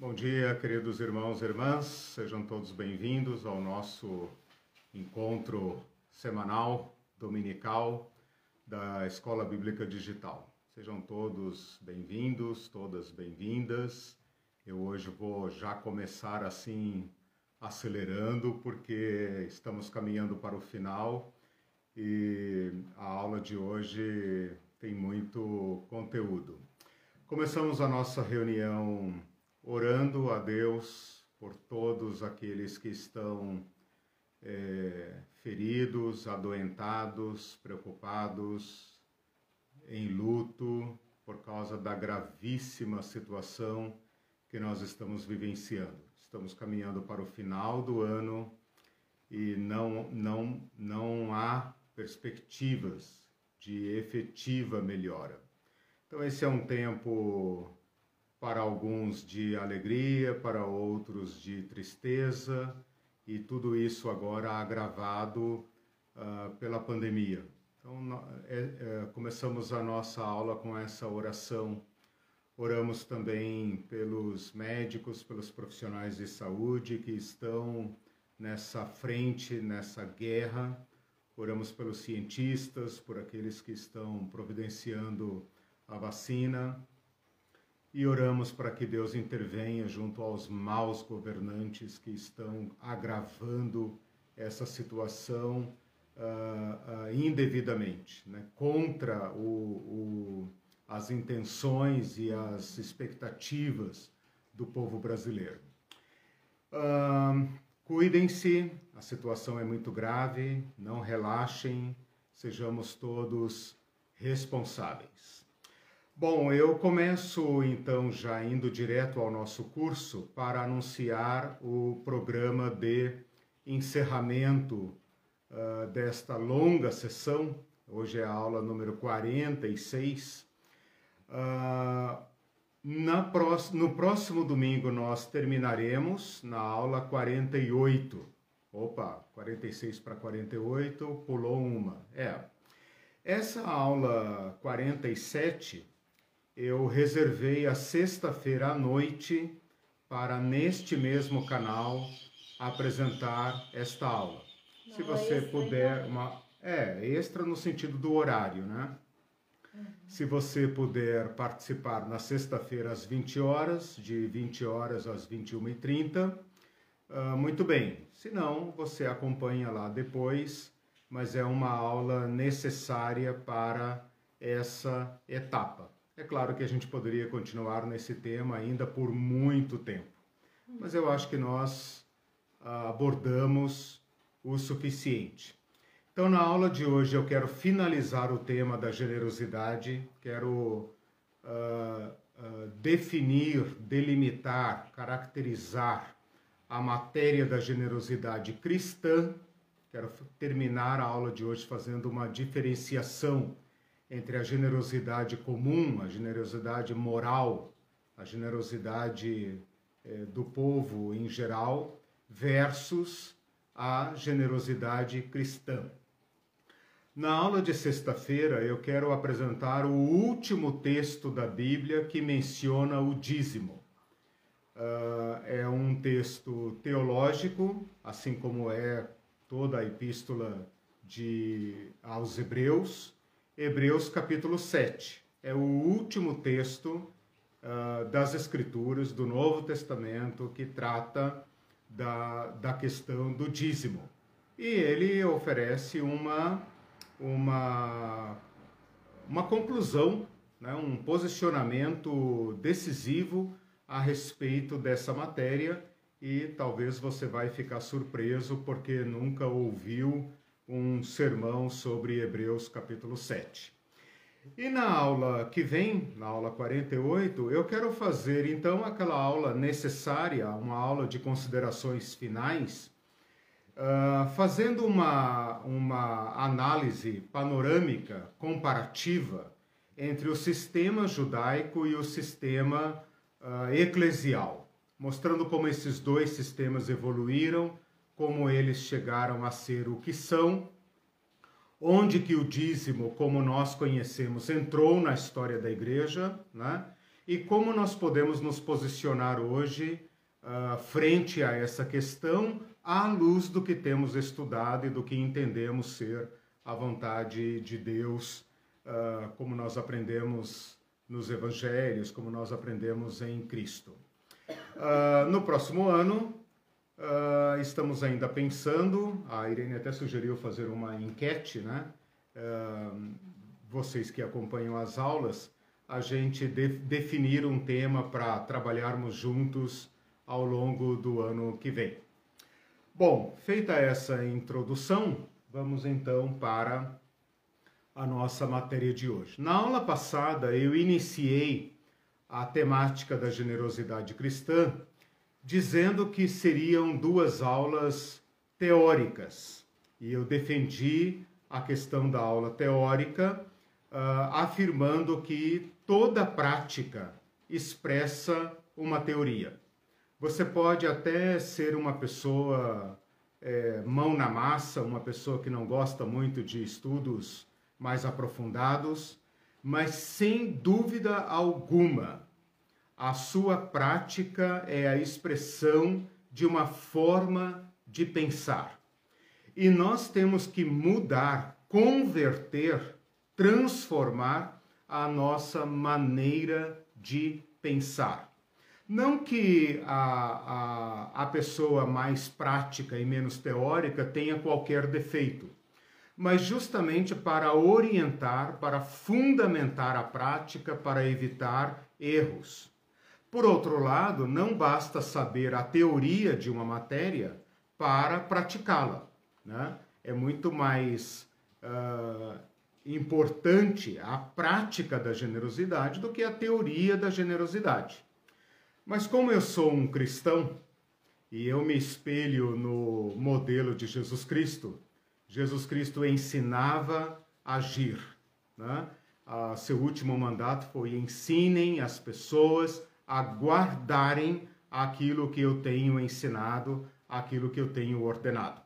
Bom dia, queridos irmãos e irmãs, sejam todos bem-vindos ao nosso encontro semanal, dominical da Escola Bíblica Digital. Sejam todos bem-vindos, todas bem-vindas. Eu hoje vou já começar assim acelerando, porque estamos caminhando para o final e a aula de hoje tem muito conteúdo. Começamos a nossa reunião orando a Deus por todos aqueles que estão é, feridos, adoentados, preocupados, em luto por causa da gravíssima situação que nós estamos vivenciando. Estamos caminhando para o final do ano e não, não, não há perspectivas de efetiva melhora. Então, esse é um tempo para alguns de alegria, para outros de tristeza, e tudo isso agora agravado uh, pela pandemia. Então, é, é, começamos a nossa aula com essa oração. Oramos também pelos médicos, pelos profissionais de saúde que estão nessa frente, nessa guerra. Oramos pelos cientistas, por aqueles que estão providenciando a vacina. E oramos para que Deus intervenha junto aos maus governantes que estão agravando essa situação uh, uh, indevidamente, né? contra o, o, as intenções e as expectativas do povo brasileiro. Uh, Cuidem-se, a situação é muito grave, não relaxem, sejamos todos responsáveis. Bom, eu começo então já indo direto ao nosso curso para anunciar o programa de encerramento uh, desta longa sessão. Hoje é a aula número 46. Uh, na próxima, no próximo domingo nós terminaremos na aula 48. Opa, 46 para 48, pulou uma. É. Essa aula 47 eu reservei a sexta-feira à noite para neste mesmo canal apresentar esta aula. Se você puder, então? uma é extra no sentido do horário, né? Se você puder participar na sexta-feira às 20 horas, de 20 horas às 21h30, uh, ah, muito bem. Se não, você acompanha lá depois, mas é uma aula necessária para essa etapa. É claro que a gente poderia continuar nesse tema ainda por muito tempo, mas eu acho que nós uh, abordamos o suficiente. Então, na aula de hoje, eu quero finalizar o tema da generosidade, quero uh, uh, definir, delimitar, caracterizar a matéria da generosidade cristã. Quero terminar a aula de hoje fazendo uma diferenciação entre a generosidade comum, a generosidade moral, a generosidade eh, do povo em geral, versus a generosidade cristã. Na aula de sexta-feira, eu quero apresentar o último texto da Bíblia que menciona o dízimo. Uh, é um texto teológico, assim como é toda a epístola de, aos Hebreus, Hebreus capítulo 7. É o último texto uh, das Escrituras do Novo Testamento que trata da, da questão do dízimo. E ele oferece uma uma, uma conclusão, né, um posicionamento decisivo a respeito dessa matéria e talvez você vai ficar surpreso porque nunca ouviu um sermão sobre Hebreus capítulo 7. E na aula que vem, na aula 48, eu quero fazer então aquela aula necessária, uma aula de considerações finais, Uh, fazendo uma, uma análise panorâmica, comparativa, entre o sistema judaico e o sistema uh, eclesial, mostrando como esses dois sistemas evoluíram, como eles chegaram a ser o que são, onde que o dízimo, como nós conhecemos, entrou na história da igreja, né? e como nós podemos nos posicionar hoje uh, frente a essa questão à luz do que temos estudado e do que entendemos ser a vontade de Deus, uh, como nós aprendemos nos evangelhos, como nós aprendemos em Cristo. Uh, no próximo ano, uh, estamos ainda pensando, a Irene até sugeriu fazer uma enquete, né? Uh, vocês que acompanham as aulas, a gente de definir um tema para trabalharmos juntos ao longo do ano que vem. Bom, feita essa introdução, vamos então para a nossa matéria de hoje. Na aula passada, eu iniciei a temática da generosidade cristã dizendo que seriam duas aulas teóricas. E eu defendi a questão da aula teórica, uh, afirmando que toda prática expressa uma teoria. Você pode até ser uma pessoa é, mão na massa, uma pessoa que não gosta muito de estudos mais aprofundados, mas sem dúvida alguma, a sua prática é a expressão de uma forma de pensar. E nós temos que mudar, converter, transformar a nossa maneira de pensar. Não que a, a, a pessoa mais prática e menos teórica tenha qualquer defeito mas justamente para orientar, para fundamentar a prática, para evitar erros. Por outro lado, não basta saber a teoria de uma matéria para praticá-la. Né? É muito mais uh, importante a prática da generosidade do que a teoria da generosidade. Mas como eu sou um cristão e eu me espelho no modelo de Jesus Cristo, Jesus Cristo ensinava a agir. Né? A seu último mandato foi: ensinem as pessoas a guardarem aquilo que eu tenho ensinado, aquilo que eu tenho ordenado.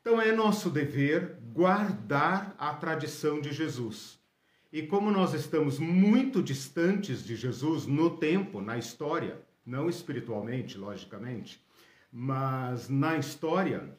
Então é nosso dever guardar a tradição de Jesus. E como nós estamos muito distantes de Jesus no tempo, na história, não espiritualmente, logicamente, mas na história,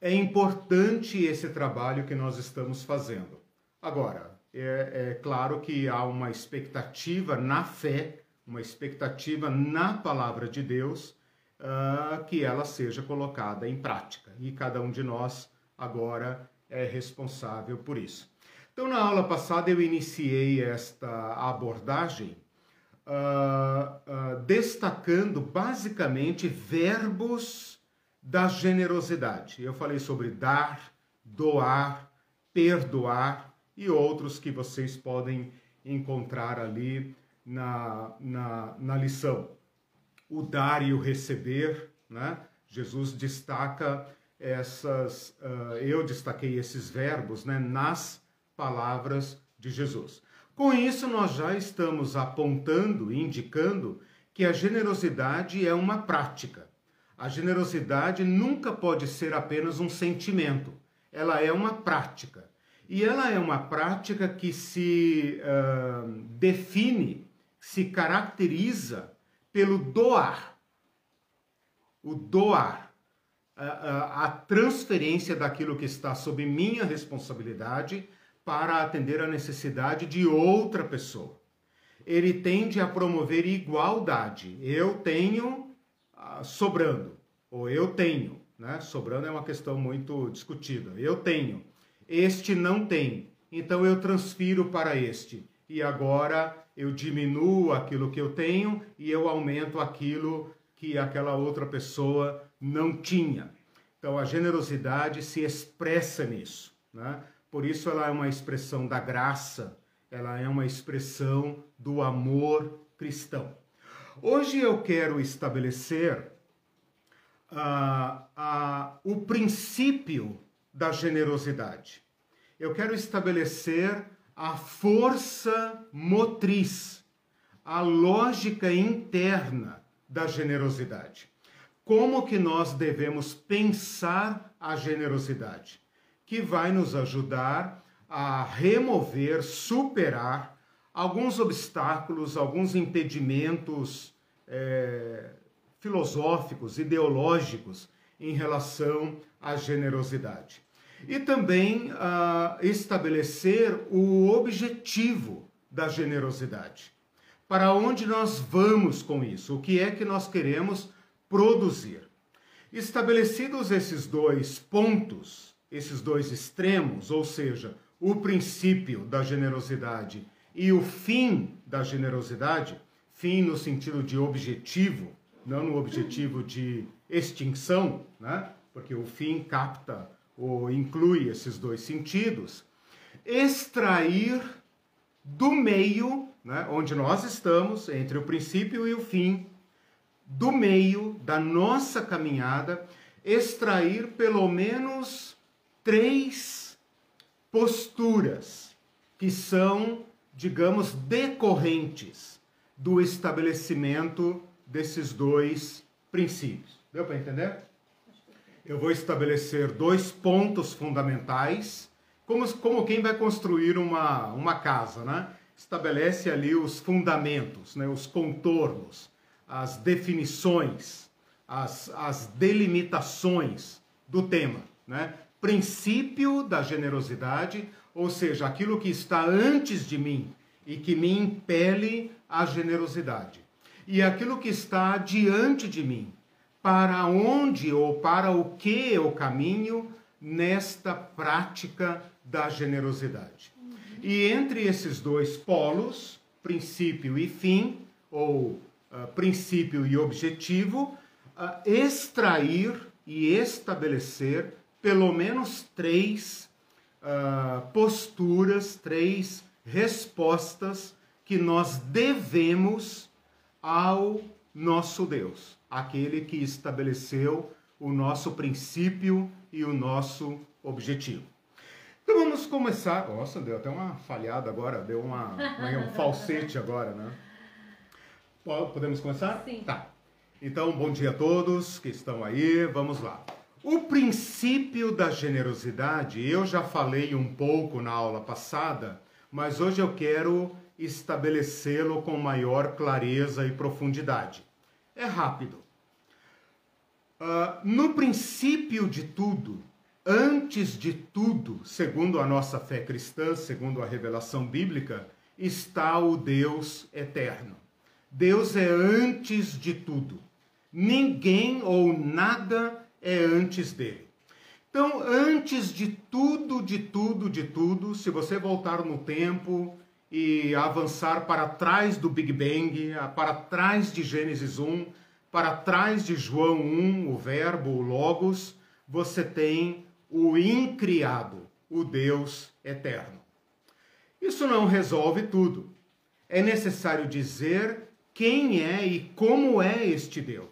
é importante esse trabalho que nós estamos fazendo. Agora, é, é claro que há uma expectativa na fé, uma expectativa na palavra de Deus, uh, que ela seja colocada em prática. E cada um de nós agora é responsável por isso. Então, na aula passada, eu iniciei esta abordagem uh, uh, destacando basicamente verbos da generosidade. Eu falei sobre dar, doar, perdoar e outros que vocês podem encontrar ali na, na, na lição. O dar e o receber, né? Jesus destaca essas, uh, eu destaquei esses verbos né, nas palavras de Jesus. Com isso, nós já estamos apontando, indicando que a generosidade é uma prática. A generosidade nunca pode ser apenas um sentimento, ela é uma prática. E ela é uma prática que se uh, define, se caracteriza pelo doar. O doar, a, a, a transferência daquilo que está sob minha responsabilidade para atender a necessidade de outra pessoa. Ele tende a promover igualdade. Eu tenho sobrando, ou eu tenho, né? Sobrando é uma questão muito discutida. Eu tenho, este não tem, então eu transfiro para este. E agora eu diminuo aquilo que eu tenho e eu aumento aquilo que aquela outra pessoa não tinha. Então a generosidade se expressa nisso, né? Por isso ela é uma expressão da graça, ela é uma expressão do amor cristão. Hoje eu quero estabelecer uh, uh, o princípio da generosidade. Eu quero estabelecer a força motriz, a lógica interna da generosidade. Como que nós devemos pensar a generosidade, que vai nos ajudar a remover, superar alguns obstáculos, alguns impedimentos é, filosóficos, ideológicos em relação à generosidade. E também ah, estabelecer o objetivo da generosidade. Para onde nós vamos com isso? O que é que nós queremos produzir? Estabelecidos esses dois pontos, esses dois extremos, ou seja, o princípio da generosidade e o fim da generosidade, fim no sentido de objetivo, não no objetivo de extinção, né? porque o fim capta ou inclui esses dois sentidos, extrair do meio, né, onde nós estamos, entre o princípio e o fim, do meio da nossa caminhada, extrair pelo menos três posturas que são, digamos, decorrentes do estabelecimento desses dois princípios. Deu para entender? Eu vou estabelecer dois pontos fundamentais, como, como quem vai construir uma, uma casa, né? Estabelece ali os fundamentos, né? os contornos, as definições, as, as delimitações do tema, né? Princípio da generosidade, ou seja, aquilo que está antes de mim e que me impele à generosidade e aquilo que está diante de mim, para onde ou para o que eu caminho nesta prática da generosidade. E entre esses dois polos, princípio e fim, ou uh, princípio e objetivo, uh, extrair e estabelecer pelo menos três uh, posturas, três respostas que nós devemos ao nosso Deus, aquele que estabeleceu o nosso princípio e o nosso objetivo. Então vamos começar. Nossa, deu até uma falhada agora, deu uma, um falsete agora, né? Podemos começar? Sim. Tá. Então, bom dia a todos que estão aí. Vamos lá. O princípio da generosidade, eu já falei um pouco na aula passada, mas hoje eu quero estabelecê-lo com maior clareza e profundidade. É rápido. Uh, no princípio de tudo, antes de tudo, segundo a nossa fé cristã, segundo a revelação bíblica, está o Deus eterno. Deus é antes de tudo. Ninguém ou nada é antes dele. Então, antes de tudo, de tudo, de tudo, se você voltar no tempo, e avançar para trás do Big Bang, para trás de Gênesis 1, para trás de João 1, o Verbo, o Logos, você tem o incriado, o Deus eterno. Isso não resolve tudo. É necessário dizer quem é e como é este Deus.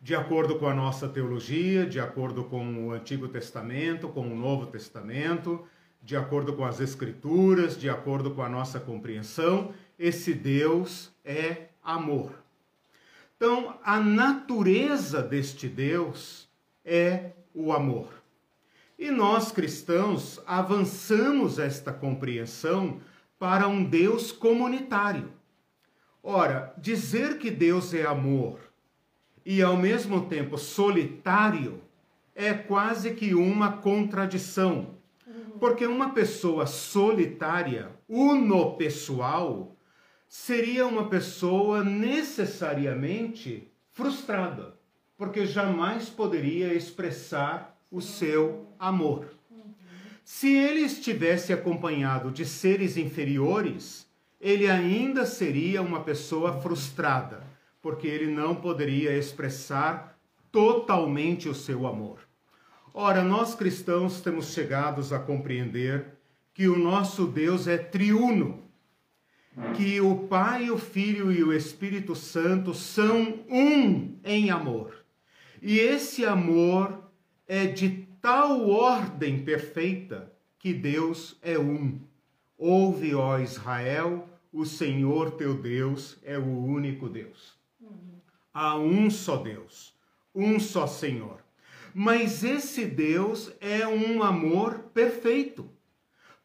De acordo com a nossa teologia, de acordo com o Antigo Testamento, com o Novo Testamento, de acordo com as Escrituras, de acordo com a nossa compreensão, esse Deus é amor. Então, a natureza deste Deus é o amor. E nós cristãos avançamos esta compreensão para um Deus comunitário. Ora, dizer que Deus é amor e ao mesmo tempo solitário é quase que uma contradição porque uma pessoa solitária, unopessoal, seria uma pessoa necessariamente frustrada, porque jamais poderia expressar o seu amor. Se ele estivesse acompanhado de seres inferiores, ele ainda seria uma pessoa frustrada, porque ele não poderia expressar totalmente o seu amor. Ora, nós cristãos temos chegados a compreender que o nosso Deus é triuno, que o Pai, o Filho e o Espírito Santo são um em amor. E esse amor é de tal ordem perfeita que Deus é um. Ouve, ó Israel, o Senhor teu Deus é o único Deus. Há um só Deus, um só Senhor. Mas esse Deus é um amor perfeito,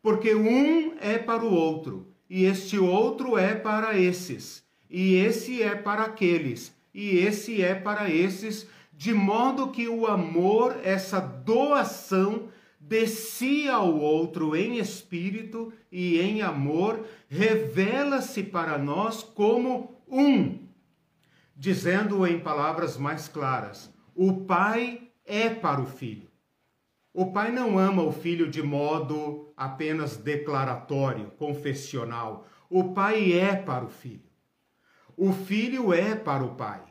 porque um é para o outro e este outro é para esses, e esse é para aqueles, e esse é para esses, de modo que o amor, essa doação de si ao outro em espírito e em amor, revela-se para nós como um. Dizendo em palavras mais claras, o Pai é para o Filho. O Pai não ama o Filho de modo apenas declaratório, confessional. O Pai é para o Filho. O Filho é para o Pai.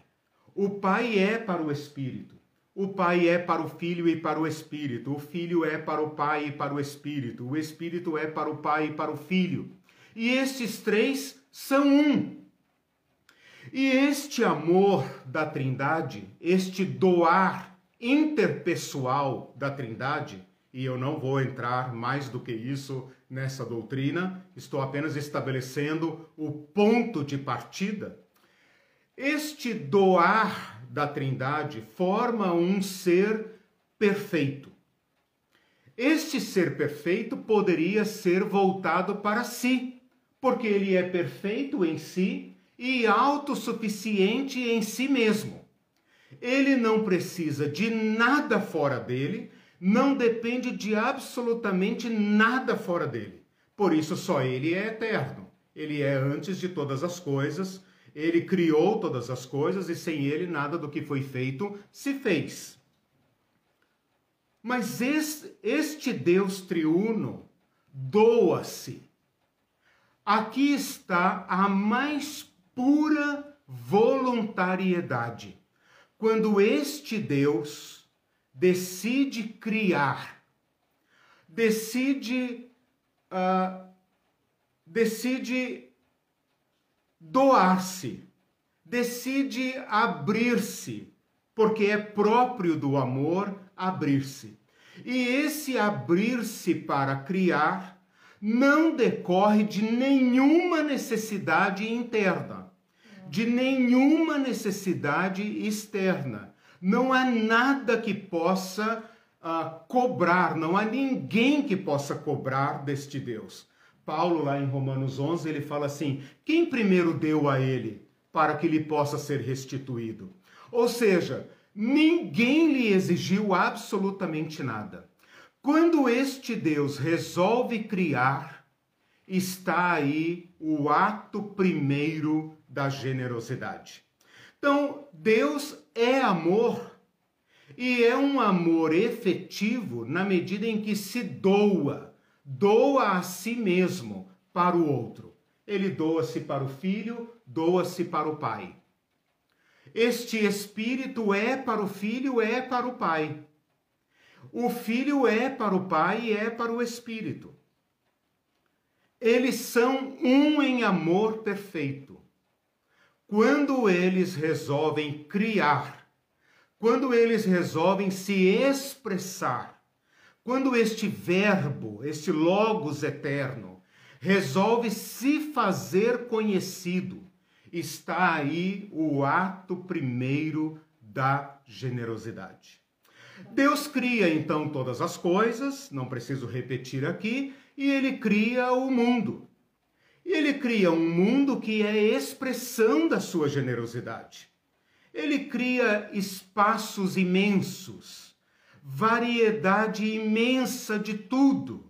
O Pai é para o Espírito. O Pai é para o Filho e para o Espírito. O Filho é para o Pai e para o Espírito. O Espírito é para o Pai e para o Filho. E estes três são um. E este amor da Trindade, este doar interpessoal da Trindade, e eu não vou entrar mais do que isso nessa doutrina, estou apenas estabelecendo o ponto de partida este doar da Trindade forma um ser perfeito. Este ser perfeito poderia ser voltado para si, porque ele é perfeito em si e autossuficiente em si mesmo. Ele não precisa de nada fora dele, não depende de absolutamente nada fora dele. Por isso, só ele é eterno. Ele é antes de todas as coisas ele criou todas as coisas e sem ele nada do que foi feito se fez. Mas este Deus triuno doa-se. Aqui está a mais pura voluntariedade. Quando este Deus decide criar, decide, uh, decide doar-se, decide abrir-se, porque é próprio do amor abrir-se. E esse abrir-se para criar não decorre de nenhuma necessidade interna, de nenhuma necessidade externa. Não há nada que possa uh, cobrar, não há ninguém que possa cobrar deste Deus. Paulo, lá em Romanos 11, ele fala assim: quem primeiro deu a ele para que lhe possa ser restituído? Ou seja, ninguém lhe exigiu absolutamente nada. Quando este Deus resolve criar, está aí o ato primeiro da generosidade. Então, Deus é amor e é um amor efetivo na medida em que se doa doa a si mesmo para o outro. Ele doa-se para o filho, doa-se para o pai. Este espírito é para o filho, é para o pai. O filho é para o pai e é para o espírito. Eles são um em amor perfeito. Quando eles resolvem criar, quando eles resolvem se expressar, quando este Verbo, este Logos eterno, resolve se fazer conhecido, está aí o ato primeiro da generosidade. Deus cria então todas as coisas, não preciso repetir aqui, e ele cria o mundo. E ele cria um mundo que é expressão da sua generosidade. Ele cria espaços imensos variedade imensa de tudo.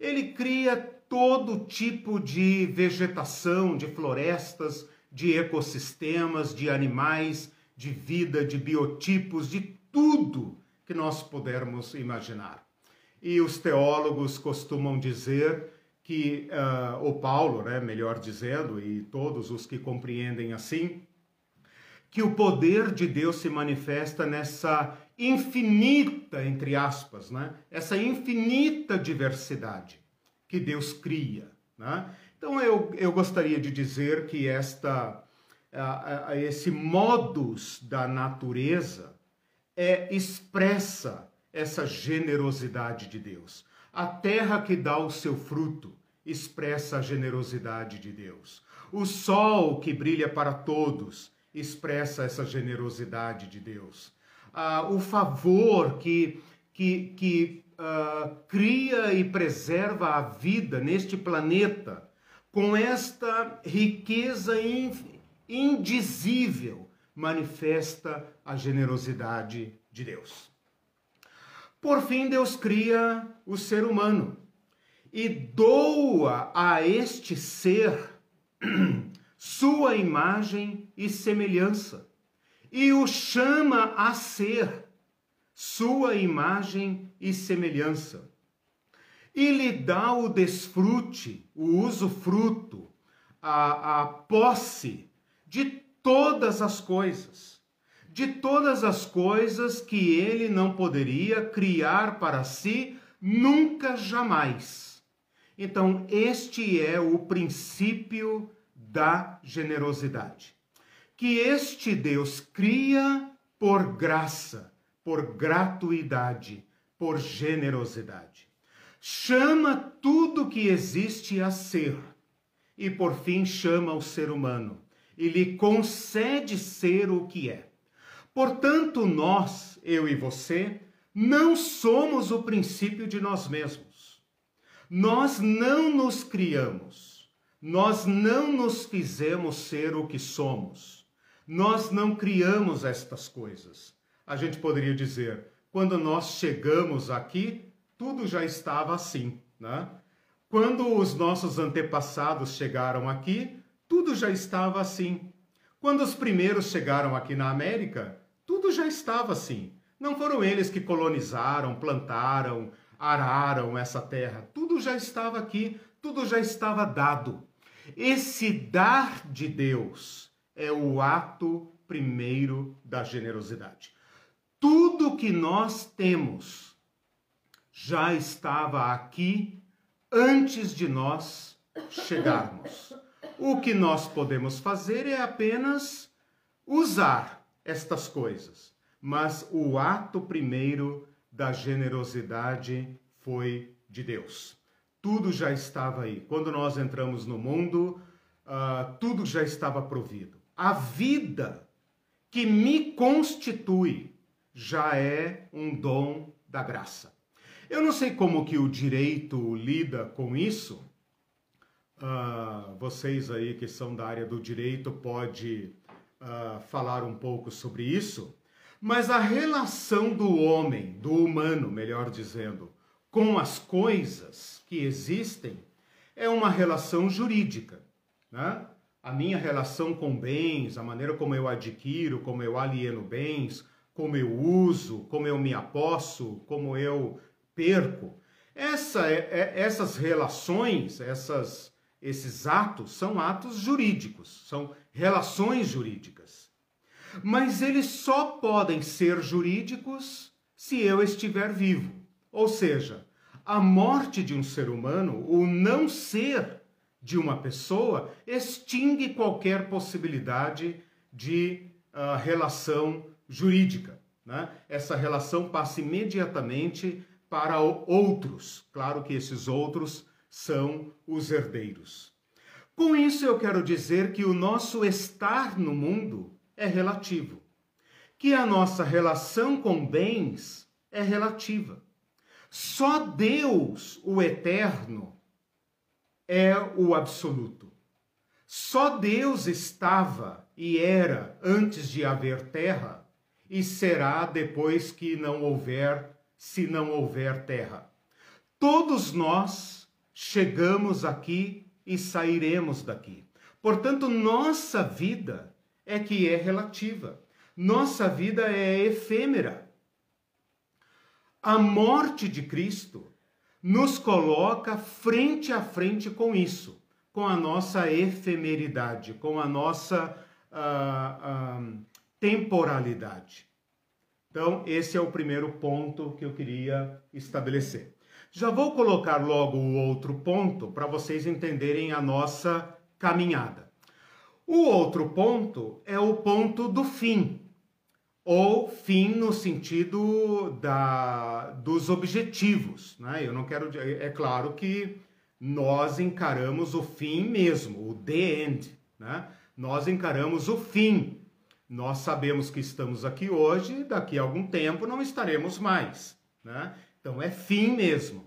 Ele cria todo tipo de vegetação, de florestas, de ecossistemas, de animais, de vida, de biotipos, de tudo que nós pudermos imaginar. E os teólogos costumam dizer que, uh, o Paulo, né, melhor dizendo, e todos os que compreendem assim, que o poder de Deus se manifesta nessa infinita, entre aspas, né? essa infinita diversidade que Deus cria. Né? Então eu, eu gostaria de dizer que esta, a, a, esse modus da natureza é expressa essa generosidade de Deus. A terra que dá o seu fruto expressa a generosidade de Deus. O sol que brilha para todos expressa essa generosidade de Deus uh, o favor que, que, que uh, cria e preserva a vida neste planeta com esta riqueza indizível, manifesta a generosidade de Deus. Por fim, Deus cria o ser humano e doa a este ser sua imagem e semelhança e o chama a ser sua imagem e semelhança. E lhe dá o desfrute, o usufruto, a, a posse de todas as coisas, de todas as coisas que ele não poderia criar para si nunca jamais. Então, este é o princípio da generosidade. Que este Deus cria por graça, por gratuidade, por generosidade. Chama tudo que existe a ser e, por fim, chama o ser humano e lhe concede ser o que é. Portanto, nós, eu e você, não somos o princípio de nós mesmos. Nós não nos criamos. Nós não nos fizemos ser o que somos. Nós não criamos estas coisas a gente poderia dizer, quando nós chegamos aqui, tudo já estava assim, né? Quando os nossos antepassados chegaram aqui, tudo já estava assim. Quando os primeiros chegaram aqui na América, tudo já estava assim. Não foram eles que colonizaram, plantaram, araram essa terra. Tudo já estava aqui, tudo já estava dado. Esse dar de Deus é o ato primeiro da generosidade tudo que nós temos já estava aqui antes de nós chegarmos. O que nós podemos fazer é apenas usar estas coisas, mas o ato primeiro da generosidade foi de Deus. Tudo já estava aí. Quando nós entramos no mundo, uh, tudo já estava provido. A vida que me constitui, já é um dom da graça. Eu não sei como que o direito lida com isso. Uh, vocês aí que são da área do direito pode uh, falar um pouco sobre isso. Mas a relação do homem, do humano, melhor dizendo, com as coisas que existem é uma relação jurídica. Né? A minha relação com bens, a maneira como eu adquiro, como eu alieno bens, como eu uso, como eu me aposso, como eu perco. Essa, é, é, essas relações, essas, esses atos são atos jurídicos, são relações jurídicas. Mas eles só podem ser jurídicos se eu estiver vivo. Ou seja, a morte de um ser humano, o não ser de uma pessoa, extingue qualquer possibilidade de uh, relação jurídica. Né? Essa relação passa imediatamente para outros. Claro que esses outros são os herdeiros. Com isso, eu quero dizer que o nosso estar no mundo é relativo, que a nossa relação com bens é relativa. Só Deus, o eterno, é o absoluto. Só Deus estava e era antes de haver terra e será depois que não houver, se não houver terra. Todos nós chegamos aqui e sairemos daqui. Portanto, nossa vida é que é relativa. Nossa vida é efêmera. A morte de Cristo nos coloca frente a frente com isso, com a nossa efemeridade, com a nossa uh, uh, temporalidade. Então, esse é o primeiro ponto que eu queria estabelecer. Já vou colocar logo o outro ponto para vocês entenderem a nossa caminhada. O outro ponto é o ponto do fim, ou fim no sentido da, dos objetivos. Né? Eu não quero. É claro que nós encaramos o fim mesmo, o the end. Né? Nós encaramos o fim nós sabemos que estamos aqui hoje, daqui a algum tempo não estaremos mais, né? Então é fim mesmo.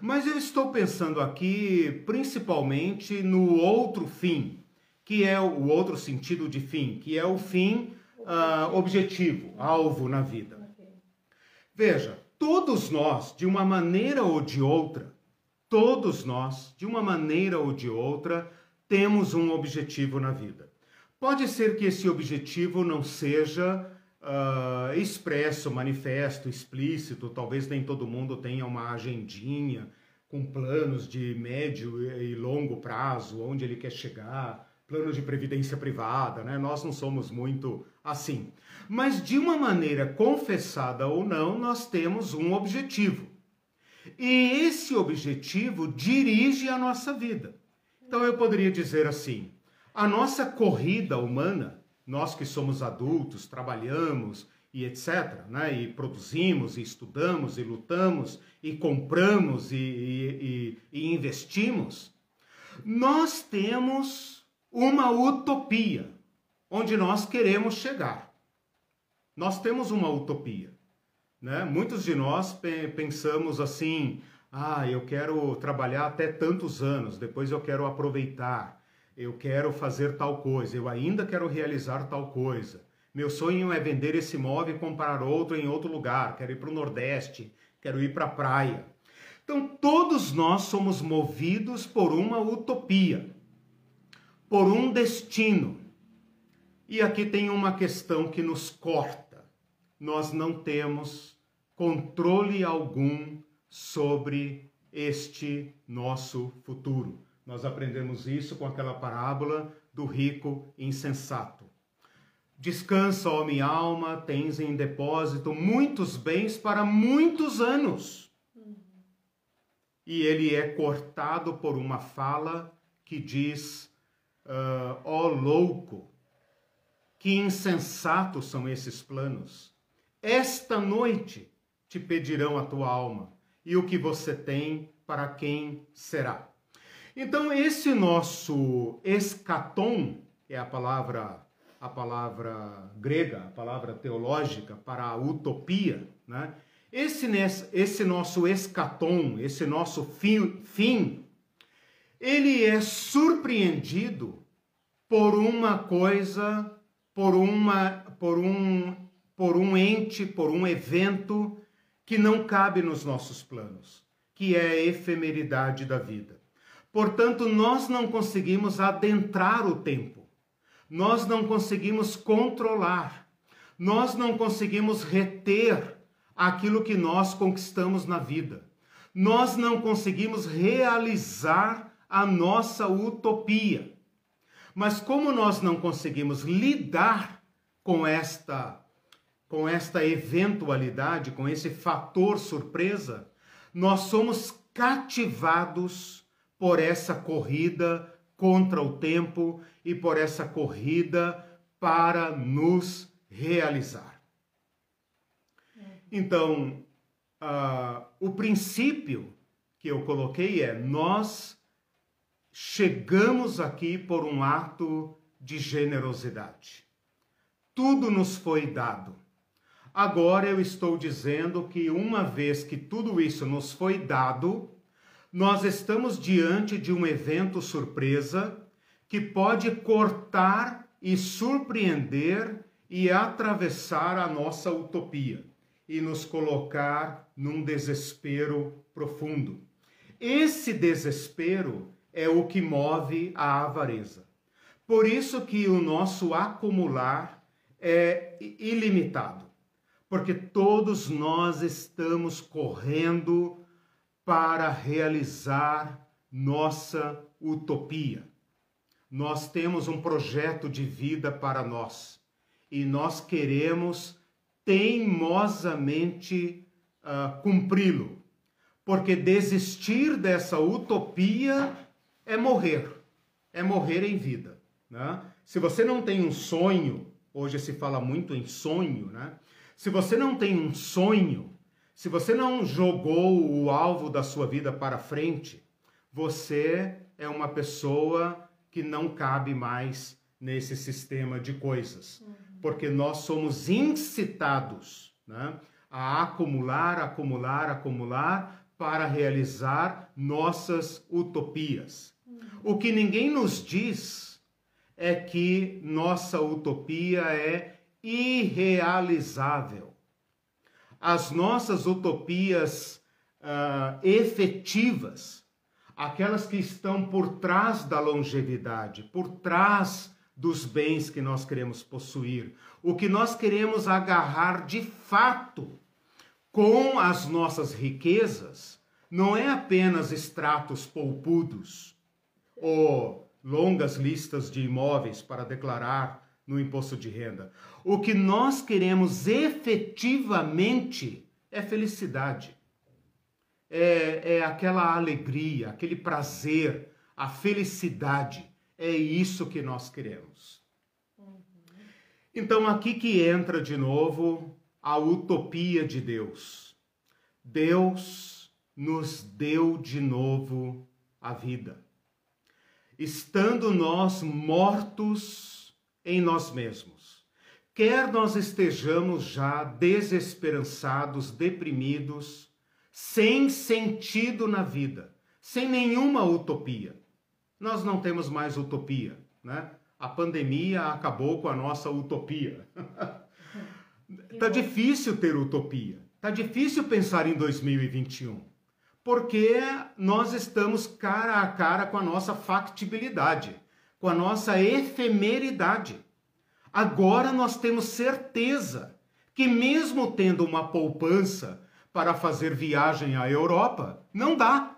Mas eu estou pensando aqui principalmente no outro fim, que é o outro sentido de fim, que é o fim uh, objetivo, alvo na vida. Veja, todos nós, de uma maneira ou de outra, todos nós, de uma maneira ou de outra, temos um objetivo na vida. Pode ser que esse objetivo não seja uh, expresso, manifesto, explícito, talvez nem todo mundo tenha uma agendinha com planos de médio e longo prazo, onde ele quer chegar, plano de previdência privada, né? Nós não somos muito assim. Mas de uma maneira confessada ou não, nós temos um objetivo. E esse objetivo dirige a nossa vida. Então eu poderia dizer assim: a nossa corrida humana nós que somos adultos, trabalhamos e etc., né? e produzimos, e estudamos, e lutamos, e compramos, e, e, e, investimos, nós temos uma utopia onde nós queremos chegar. Nós temos uma utopia. Né? Muitos de nós pensamos assim: ah, eu quero trabalhar até tantos anos, depois eu quero aproveitar eu quero fazer tal coisa, eu ainda quero realizar tal coisa. Meu sonho é vender esse imóvel e comprar outro em outro lugar. Quero ir para o Nordeste, quero ir para a praia. Então, todos nós somos movidos por uma utopia, por um destino. E aqui tem uma questão que nos corta. Nós não temos controle algum sobre este nosso futuro. Nós aprendemos isso com aquela parábola do rico insensato. Descansa, ó minha alma, tens em depósito muitos bens para muitos anos. E ele é cortado por uma fala que diz: uh, ó louco, que insensatos são esses planos. Esta noite te pedirão a tua alma, e o que você tem, para quem será? Então esse nosso escatom, é a palavra a palavra grega, a palavra teológica para a utopia, né? Esse, esse nosso escatom, esse nosso fim, fim, ele é surpreendido por uma coisa, por uma, por um, por um ente, por um evento que não cabe nos nossos planos, que é a efemeridade da vida. Portanto, nós não conseguimos adentrar o tempo, nós não conseguimos controlar, nós não conseguimos reter aquilo que nós conquistamos na vida, nós não conseguimos realizar a nossa utopia. Mas como nós não conseguimos lidar com esta com esta eventualidade, com esse fator surpresa, nós somos cativados por essa corrida contra o tempo e por essa corrida para nos realizar. Então, uh, o princípio que eu coloquei é: nós chegamos aqui por um ato de generosidade. Tudo nos foi dado. Agora eu estou dizendo que uma vez que tudo isso nos foi dado, nós estamos diante de um evento surpresa que pode cortar e surpreender e atravessar a nossa utopia e nos colocar num desespero profundo. Esse desespero é o que move a avareza. Por isso que o nosso acumular é ilimitado, porque todos nós estamos correndo para realizar nossa utopia. Nós temos um projeto de vida para nós e nós queremos teimosamente uh, cumpri-lo, porque desistir dessa utopia é morrer, é morrer em vida. Né? Se você não tem um sonho, hoje se fala muito em sonho, né? Se você não tem um sonho, se você não jogou o alvo da sua vida para frente, você é uma pessoa que não cabe mais nesse sistema de coisas. Uhum. Porque nós somos incitados né, a acumular, acumular, acumular para realizar nossas utopias. O que ninguém nos diz é que nossa utopia é irrealizável. As nossas utopias uh, efetivas, aquelas que estão por trás da longevidade, por trás dos bens que nós queremos possuir, o que nós queremos agarrar de fato com as nossas riquezas, não é apenas extratos poupudos ou longas listas de imóveis para declarar no imposto de renda. O que nós queremos efetivamente é felicidade. É, é aquela alegria, aquele prazer, a felicidade. É isso que nós queremos. Então, aqui que entra de novo a utopia de Deus. Deus nos deu de novo a vida. Estando nós mortos em nós mesmos, quer nós estejamos já desesperançados, deprimidos, sem sentido na vida, sem nenhuma utopia. Nós não temos mais utopia, né? A pandemia acabou com a nossa utopia. tá difícil ter utopia. Tá difícil pensar em 2021. Porque nós estamos cara a cara com a nossa factibilidade, com a nossa efemeridade. Agora nós temos certeza que mesmo tendo uma poupança para fazer viagem à Europa, não dá.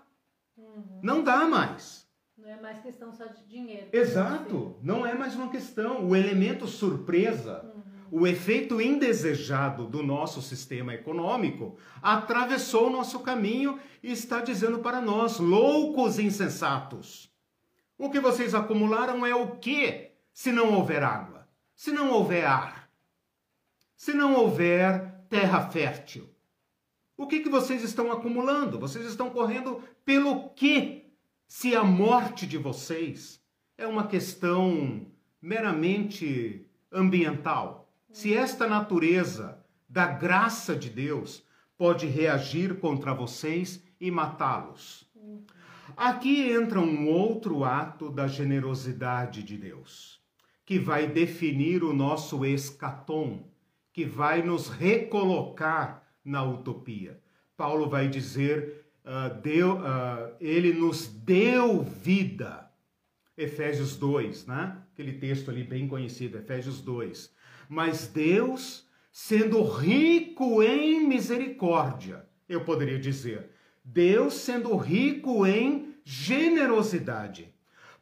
Uhum. Não dá mais. Não é mais questão só de dinheiro. Exato. Não é mais uma questão. O elemento surpresa uhum o efeito indesejado do nosso sistema econômico atravessou o nosso caminho e está dizendo para nós, loucos insensatos, o que vocês acumularam é o quê? Se não houver água, se não houver ar, se não houver terra fértil. O que, que vocês estão acumulando? Vocês estão correndo pelo quê? Se a morte de vocês é uma questão meramente ambiental, se esta natureza da graça de Deus pode reagir contra vocês e matá-los. Aqui entra um outro ato da generosidade de Deus, que vai definir o nosso escatom, que vai nos recolocar na utopia. Paulo vai dizer, uh, deu, uh, ele nos deu vida. Efésios 2, né? Aquele texto ali bem conhecido, Efésios 2 mas Deus, sendo rico em misericórdia, eu poderia dizer, Deus sendo rico em generosidade,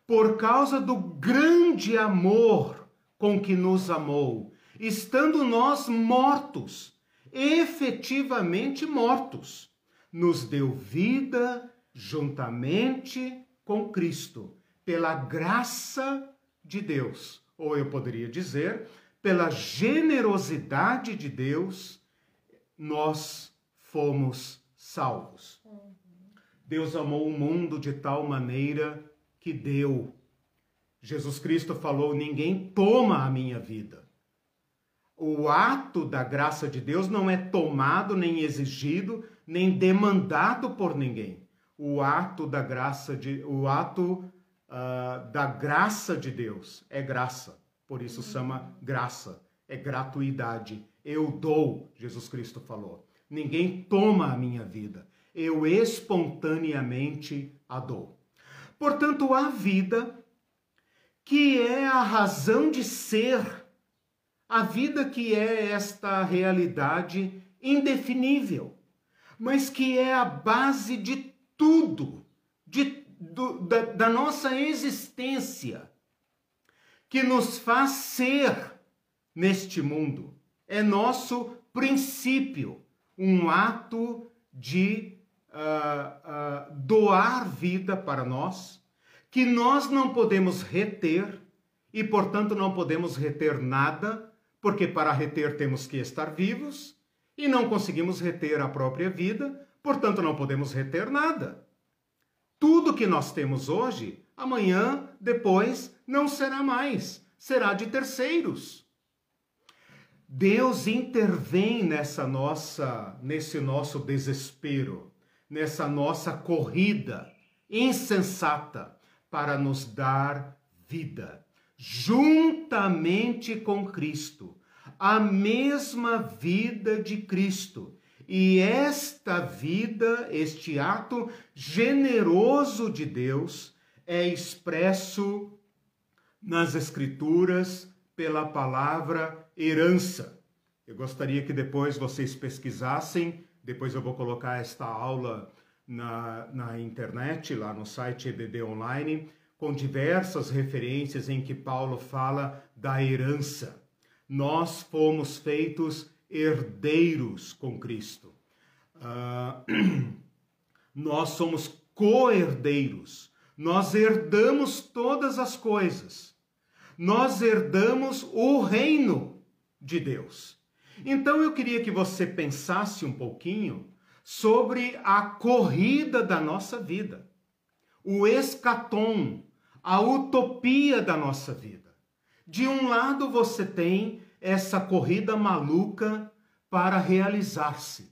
por causa do grande amor com que nos amou, estando nós mortos, efetivamente mortos, nos deu vida juntamente com Cristo, pela graça de Deus. Ou eu poderia dizer, pela generosidade de Deus, nós fomos salvos. Deus amou o mundo de tal maneira que deu. Jesus Cristo falou: ninguém toma a minha vida. O ato da graça de Deus não é tomado, nem exigido, nem demandado por ninguém. O ato da graça de, o ato uh, da graça de Deus é graça. Por isso chama graça, é gratuidade. Eu dou, Jesus Cristo falou. Ninguém toma a minha vida. Eu espontaneamente a dou. Portanto, a vida, que é a razão de ser, a vida que é esta realidade indefinível, mas que é a base de tudo, de, do, da, da nossa existência que nos faz ser neste mundo. É nosso princípio, um ato de uh, uh, doar vida para nós, que nós não podemos reter e, portanto, não podemos reter nada, porque para reter temos que estar vivos e não conseguimos reter a própria vida, portanto, não podemos reter nada. Tudo que nós temos hoje amanhã, depois, não será mais, será de terceiros. Deus intervém nessa nossa, nesse nosso desespero. Nessa nossa corrida insensata para nos dar vida, juntamente com Cristo, a mesma vida de Cristo. E esta vida, este ato generoso de Deus, é expresso nas Escrituras pela palavra herança. Eu gostaria que depois vocês pesquisassem, depois eu vou colocar esta aula na, na internet, lá no site EBD Online, com diversas referências em que Paulo fala da herança. Nós fomos feitos herdeiros com Cristo. Uh, nós somos co-herdeiros. Nós herdamos todas as coisas nós herdamos o reino de Deus. Então eu queria que você pensasse um pouquinho sobre a corrida da nossa vida, o escatom, a utopia da nossa vida. De um lado você tem essa corrida maluca para realizar-se.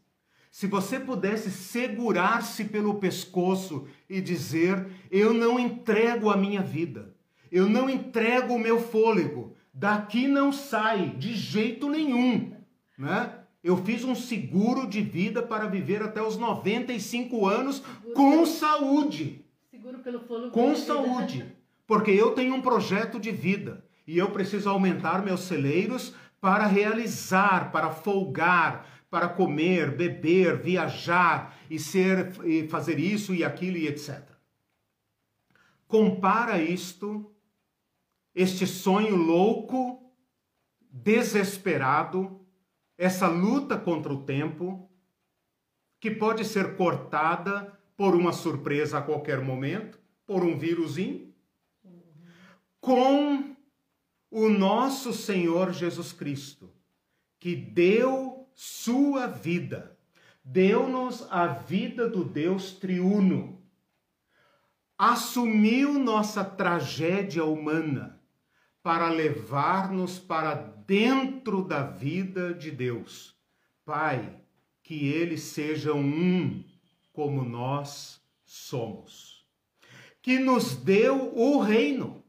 Se você pudesse segurar-se pelo pescoço e dizer: Eu não entrego a minha vida, eu não entrego o meu fôlego, daqui não sai de jeito nenhum, né? Eu fiz um seguro de vida para viver até os 95 anos seguro com pelo... saúde. Seguro pelo fôlego. Com saúde. Porque eu tenho um projeto de vida e eu preciso aumentar meus celeiros para realizar, para folgar, para comer, beber, viajar e ser e fazer isso e aquilo e etc. Compara isto este sonho louco, desesperado, essa luta contra o tempo, que pode ser cortada por uma surpresa a qualquer momento, por um vírusinho, com o nosso Senhor Jesus Cristo, que deu sua vida, deu-nos a vida do Deus triuno, assumiu nossa tragédia humana para levar-nos para dentro da vida de Deus. Pai, que eles sejam um como nós somos. Que nos deu o reino.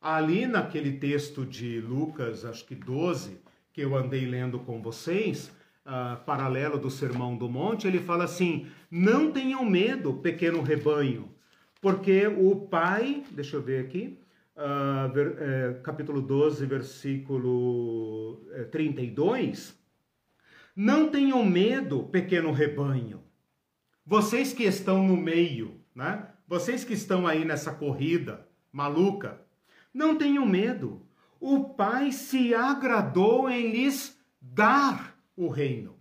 Ali naquele texto de Lucas, acho que 12, que eu andei lendo com vocês, uh, paralelo do Sermão do Monte, ele fala assim: Não tenham medo, pequeno rebanho, porque o Pai, deixa eu ver aqui, uh, ver, é, capítulo 12, versículo 32, é, não tenham medo, pequeno rebanho. Vocês que estão no meio, né? Vocês que estão aí nessa corrida maluca, não tenham medo. O Pai se agradou em lhes dar o reino.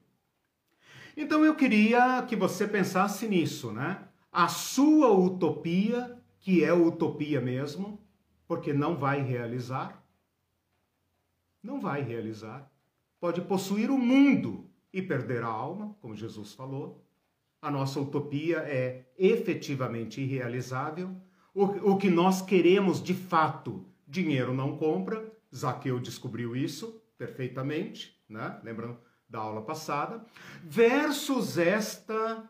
Então eu queria que você pensasse nisso, né? A sua utopia, que é utopia mesmo, porque não vai realizar. Não vai realizar. Pode possuir o mundo e perder a alma, como Jesus falou. A nossa utopia é efetivamente irrealizável. O, o que nós queremos de fato, dinheiro não compra. Zaqueu descobriu isso perfeitamente, né? Lembrando da aula passada. Versus esta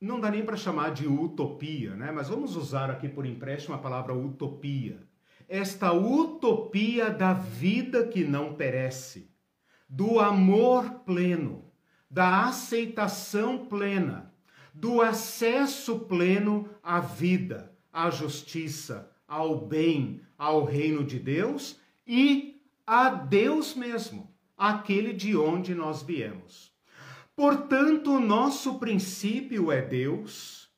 não dá nem para chamar de utopia, né? Mas vamos usar aqui por empréstimo a palavra utopia. Esta utopia da vida que não perece, do amor pleno, da aceitação plena, do acesso pleno à vida, à justiça, ao bem, ao reino de Deus e a Deus mesmo, aquele de onde nós viemos. Portanto, nosso princípio é Deus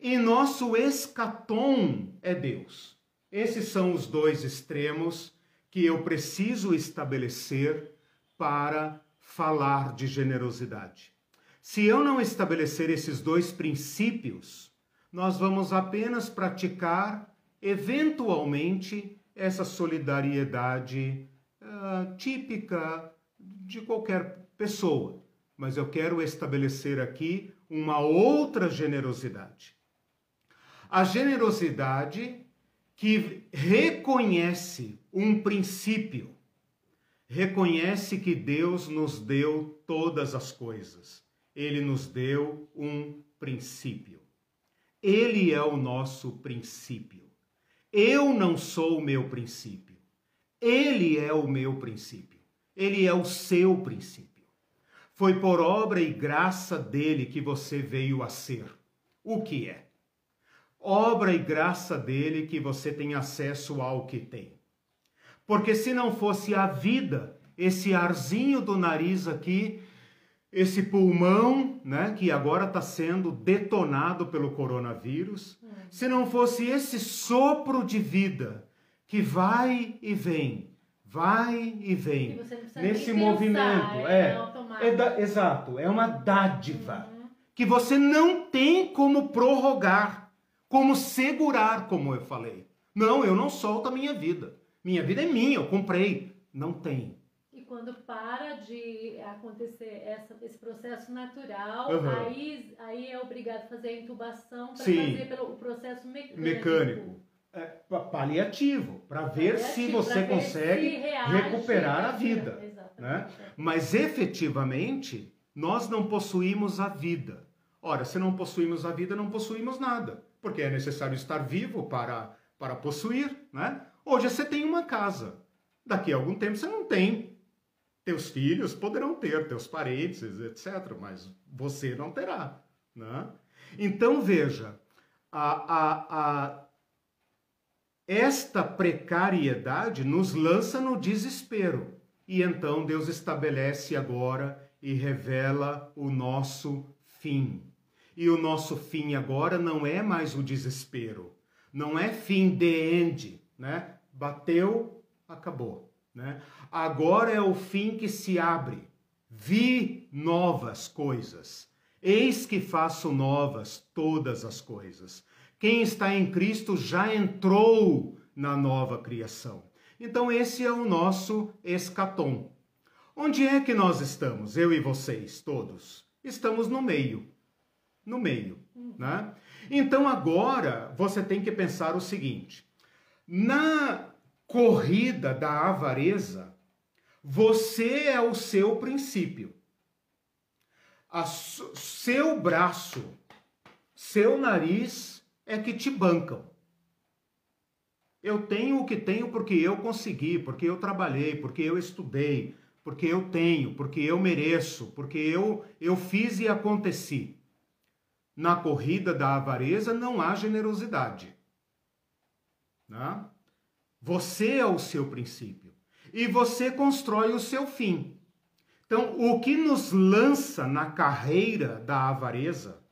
e nosso escatom é Deus. Esses são os dois extremos que eu preciso estabelecer para falar de generosidade. Se eu não estabelecer esses dois princípios, nós vamos apenas praticar, eventualmente, essa solidariedade uh, típica de qualquer pessoa mas eu quero estabelecer aqui uma outra generosidade. A generosidade que reconhece um princípio, reconhece que Deus nos deu todas as coisas ele nos deu um princípio. Ele é o nosso princípio. Eu não sou o meu princípio. Ele é o meu princípio. Ele é o seu princípio. Foi por obra e graça dele que você veio a ser. O que é? Obra e graça dele que você tem acesso ao que tem. Porque se não fosse a vida, esse arzinho do nariz aqui, esse pulmão, né, que agora está sendo detonado pelo coronavírus, se não fosse esse sopro de vida que vai e vem, vai e vem nesse movimento, é, é, é da, exato, é uma dádiva uhum. que você não tem como prorrogar, como segurar, como eu falei. Não, eu não solto a minha vida. Minha vida é minha, eu comprei. Não tem quando para de acontecer essa, esse processo natural, uhum. aí, aí é obrigado a fazer a intubação para fazer pelo, o processo mecânico. Mecânico. É, paliativo, para ver paliativo, se você consegue se recuperar a vida. Né? Mas efetivamente, nós não possuímos a vida. Ora, se não possuímos a vida, não possuímos nada, porque é necessário estar vivo para, para possuir. Né? Hoje você tem uma casa, daqui a algum tempo você não tem. Teus filhos poderão ter, teus parentes, etc., mas você não terá. Né? Então veja, a, a, a, esta precariedade nos lança no desespero. E então Deus estabelece agora e revela o nosso fim. E o nosso fim agora não é mais o desespero, não é fim de end, né? Bateu, acabou. Né? Agora é o fim que se abre. Vi novas coisas. Eis que faço novas todas as coisas. Quem está em Cristo já entrou na nova criação. Então, esse é o nosso escatom. Onde é que nós estamos, eu e vocês, todos? Estamos no meio. No meio. Né? Então, agora, você tem que pensar o seguinte: na corrida da avareza, você é o seu princípio. A seu braço, seu nariz é que te bancam. Eu tenho o que tenho porque eu consegui, porque eu trabalhei, porque eu estudei, porque eu tenho, porque eu mereço, porque eu, eu fiz e aconteci. Na corrida da avareza não há generosidade. Né? Você é o seu princípio. E você constrói o seu fim. Então, o que nos lança na carreira da avareza,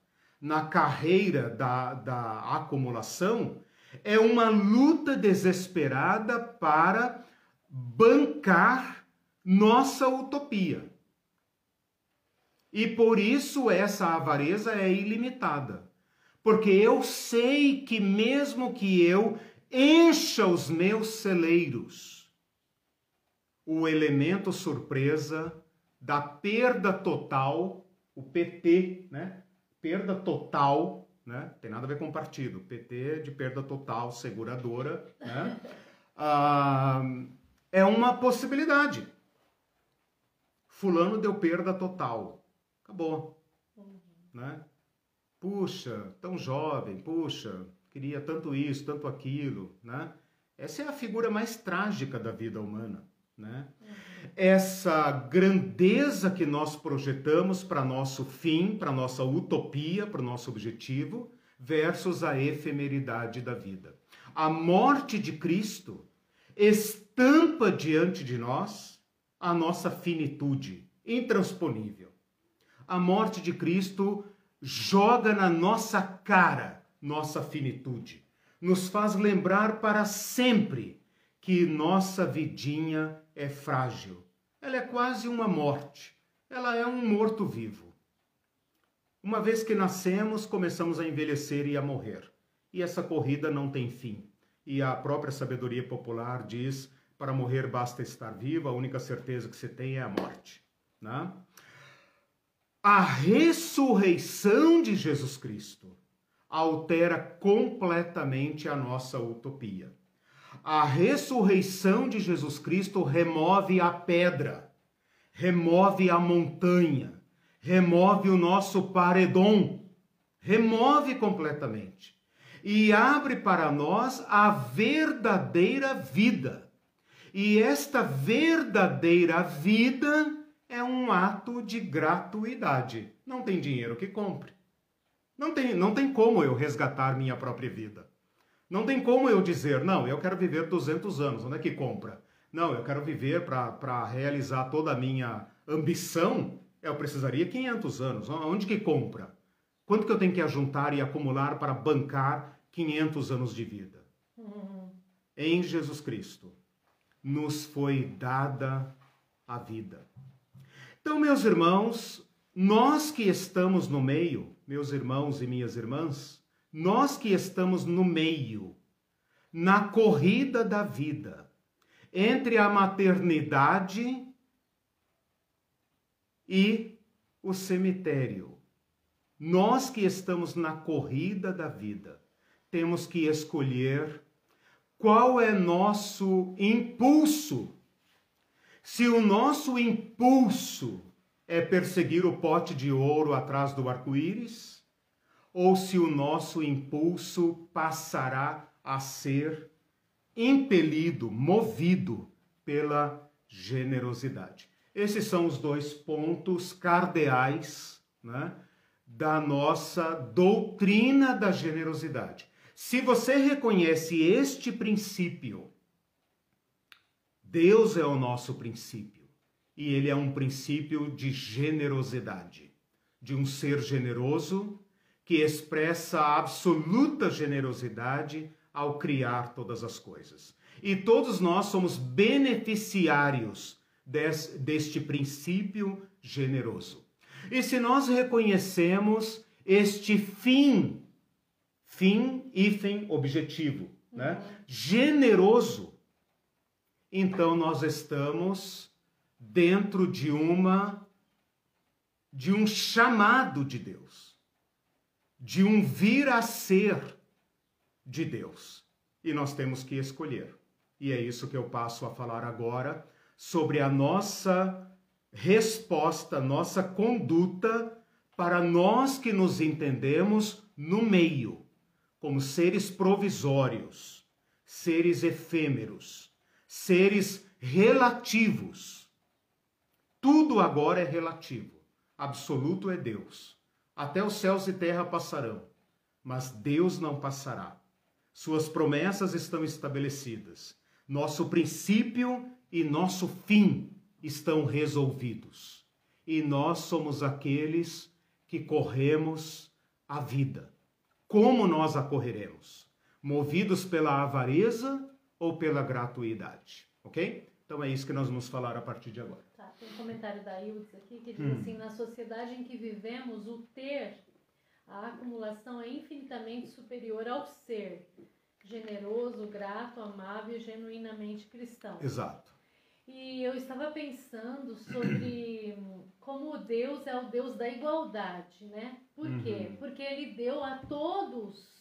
na carreira da, da acumulação, é uma luta desesperada para bancar nossa utopia. E por isso essa avareza é ilimitada. Porque eu sei que mesmo que eu encha os meus celeiros. O elemento surpresa da perda total, o PT, né? Perda total, né? Tem nada a ver com partido. PT de perda total, seguradora, né? Ah, é uma possibilidade. Fulano deu perda total. Acabou. Uhum. Né? Puxa, tão jovem, puxa, queria tanto isso, tanto aquilo, né? Essa é a figura mais trágica da vida humana, né? Essa grandeza que nós projetamos para nosso fim, para nossa utopia, para o nosso objetivo, versus a efemeridade da vida. A morte de Cristo estampa diante de nós a nossa finitude intransponível. A morte de Cristo joga na nossa cara nossa finitude. Nos faz lembrar para sempre que nossa vidinha é frágil. Ela é quase uma morte. Ela é um morto-vivo. Uma vez que nascemos, começamos a envelhecer e a morrer. E essa corrida não tem fim. E a própria sabedoria popular diz: para morrer basta estar vivo, a única certeza que se tem é a morte. Né? A ressurreição de Jesus Cristo altera completamente a nossa utopia. A ressurreição de Jesus Cristo remove a pedra, remove a montanha, remove o nosso paredom, remove completamente e abre para nós a verdadeira vida. E esta verdadeira vida é um ato de gratuidade. Não tem dinheiro que compre. Não tem, não tem como eu resgatar minha própria vida. Não tem como eu dizer, não, eu quero viver 200 anos, onde é que compra? Não, eu quero viver para realizar toda a minha ambição, eu precisaria 500 anos. Onde que compra? Quanto que eu tenho que ajuntar e acumular para bancar 500 anos de vida? Uhum. Em Jesus Cristo nos foi dada a vida. Então, meus irmãos, nós que estamos no meio, meus irmãos e minhas irmãs, nós que estamos no meio, na corrida da vida, entre a maternidade e o cemitério. Nós que estamos na corrida da vida, temos que escolher qual é nosso impulso. Se o nosso impulso é perseguir o pote de ouro atrás do arco-íris, ou se o nosso impulso passará a ser impelido, movido pela generosidade. Esses são os dois pontos cardeais né, da nossa doutrina da generosidade. Se você reconhece este princípio, Deus é o nosso princípio e ele é um princípio de generosidade, de um ser generoso que expressa absoluta generosidade ao criar todas as coisas. E todos nós somos beneficiários des, deste princípio generoso. E se nós reconhecemos este fim, fim, hífen, objetivo, né? Uhum. generoso, então nós estamos dentro de uma de um chamado de Deus, de um vir a ser de Deus. E nós temos que escolher. E é isso que eu passo a falar agora sobre a nossa resposta, nossa conduta para nós que nos entendemos no meio, como seres provisórios, seres efêmeros, seres relativos tudo agora é relativo. Absoluto é Deus. Até os céus e terra passarão, mas Deus não passará. Suas promessas estão estabelecidas. Nosso princípio e nosso fim estão resolvidos. E nós somos aqueles que corremos a vida. Como nós a correremos? Movidos pela avareza ou pela gratuidade? Ok? Então é isso que nós vamos falar a partir de agora. Tem um comentário da Ildes aqui que diz hum. assim: na sociedade em que vivemos, o ter, a acumulação é infinitamente superior ao ser generoso, grato, amável e genuinamente cristão. Exato. E eu estava pensando sobre como Deus é o Deus da igualdade, né? Por quê? Uhum. Porque ele deu a todos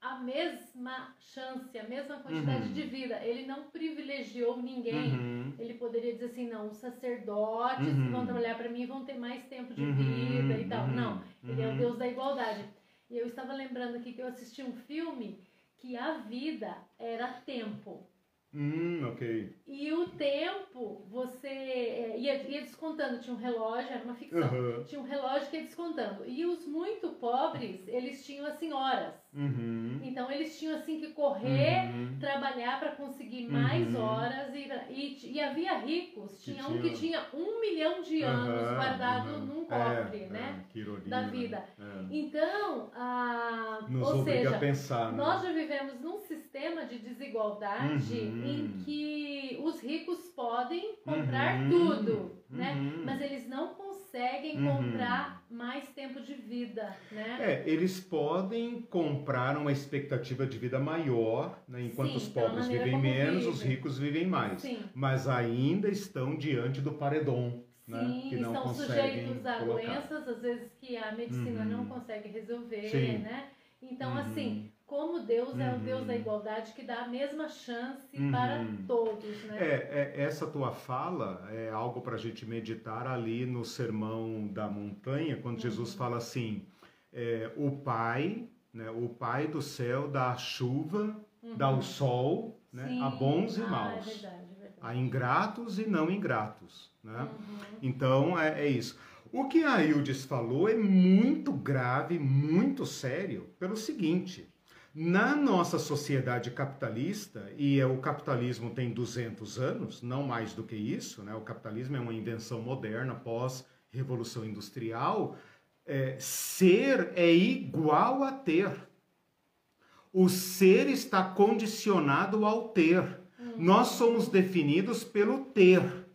a mesma chance, a mesma quantidade uhum. de vida. Ele não privilegiou ninguém. Uhum. Ele poderia dizer assim, não, os sacerdotes uhum. que vão trabalhar para mim vão ter mais tempo de uhum. vida e tal. Uhum. Não, ele é o uhum. Deus da igualdade. E eu estava lembrando aqui que eu assisti um filme que a vida era tempo. Hum, ok. E o tempo, você é, ia, ia descontando, tinha um relógio, era uma ficção, uhum. tinha um relógio que ia descontando. E os muito pobres, eles tinham assim horas. Uhum. Então eles tinham assim que correr, uhum. trabalhar para conseguir mais uhum. horas. E, e, e, havia ricos, tinha, tinha um que tinha um milhão de anos guardado num cofre, é, né? É, ironia, da né? vida. É. Então, a, Nos ou seja, a pensar, né? nós já vivemos num sistema de desigualdade uhum. em que os ricos podem comprar uhum. tudo, né? Uhum. Mas eles não conseguem uhum. comprar mais tempo de vida, né? É, eles podem comprar uma expectativa de vida maior, né? enquanto Sim, os pobres vivem menos, os ricos vivem mais. Sim. Mas ainda estão diante do paredão. Né? Sim, que não estão sujeitos a colocar. doenças, às vezes que a medicina não uhum. consegue resolver, Sim. né? Então, uhum. assim, como Deus uhum. é o Deus da uhum. igualdade que dá a mesma chance uhum. para todos, né? É, é, essa tua fala é algo para a gente meditar ali no Sermão da Montanha, quando Jesus uhum. fala assim, é, o Pai, né, o Pai do céu dá a chuva, dá o uhum. sol, né, a bons e maus. Ah, é verdade, é verdade. A ingratos e não ingratos, né? Então, é, é isso. O que a Ildes falou é muito grave, muito sério, pelo seguinte: na nossa sociedade capitalista, e é, o capitalismo tem 200 anos, não mais do que isso, né? o capitalismo é uma invenção moderna pós-revolução industrial, é, ser é igual a ter. O ser está condicionado ao ter. Hum. Nós somos definidos pelo ter.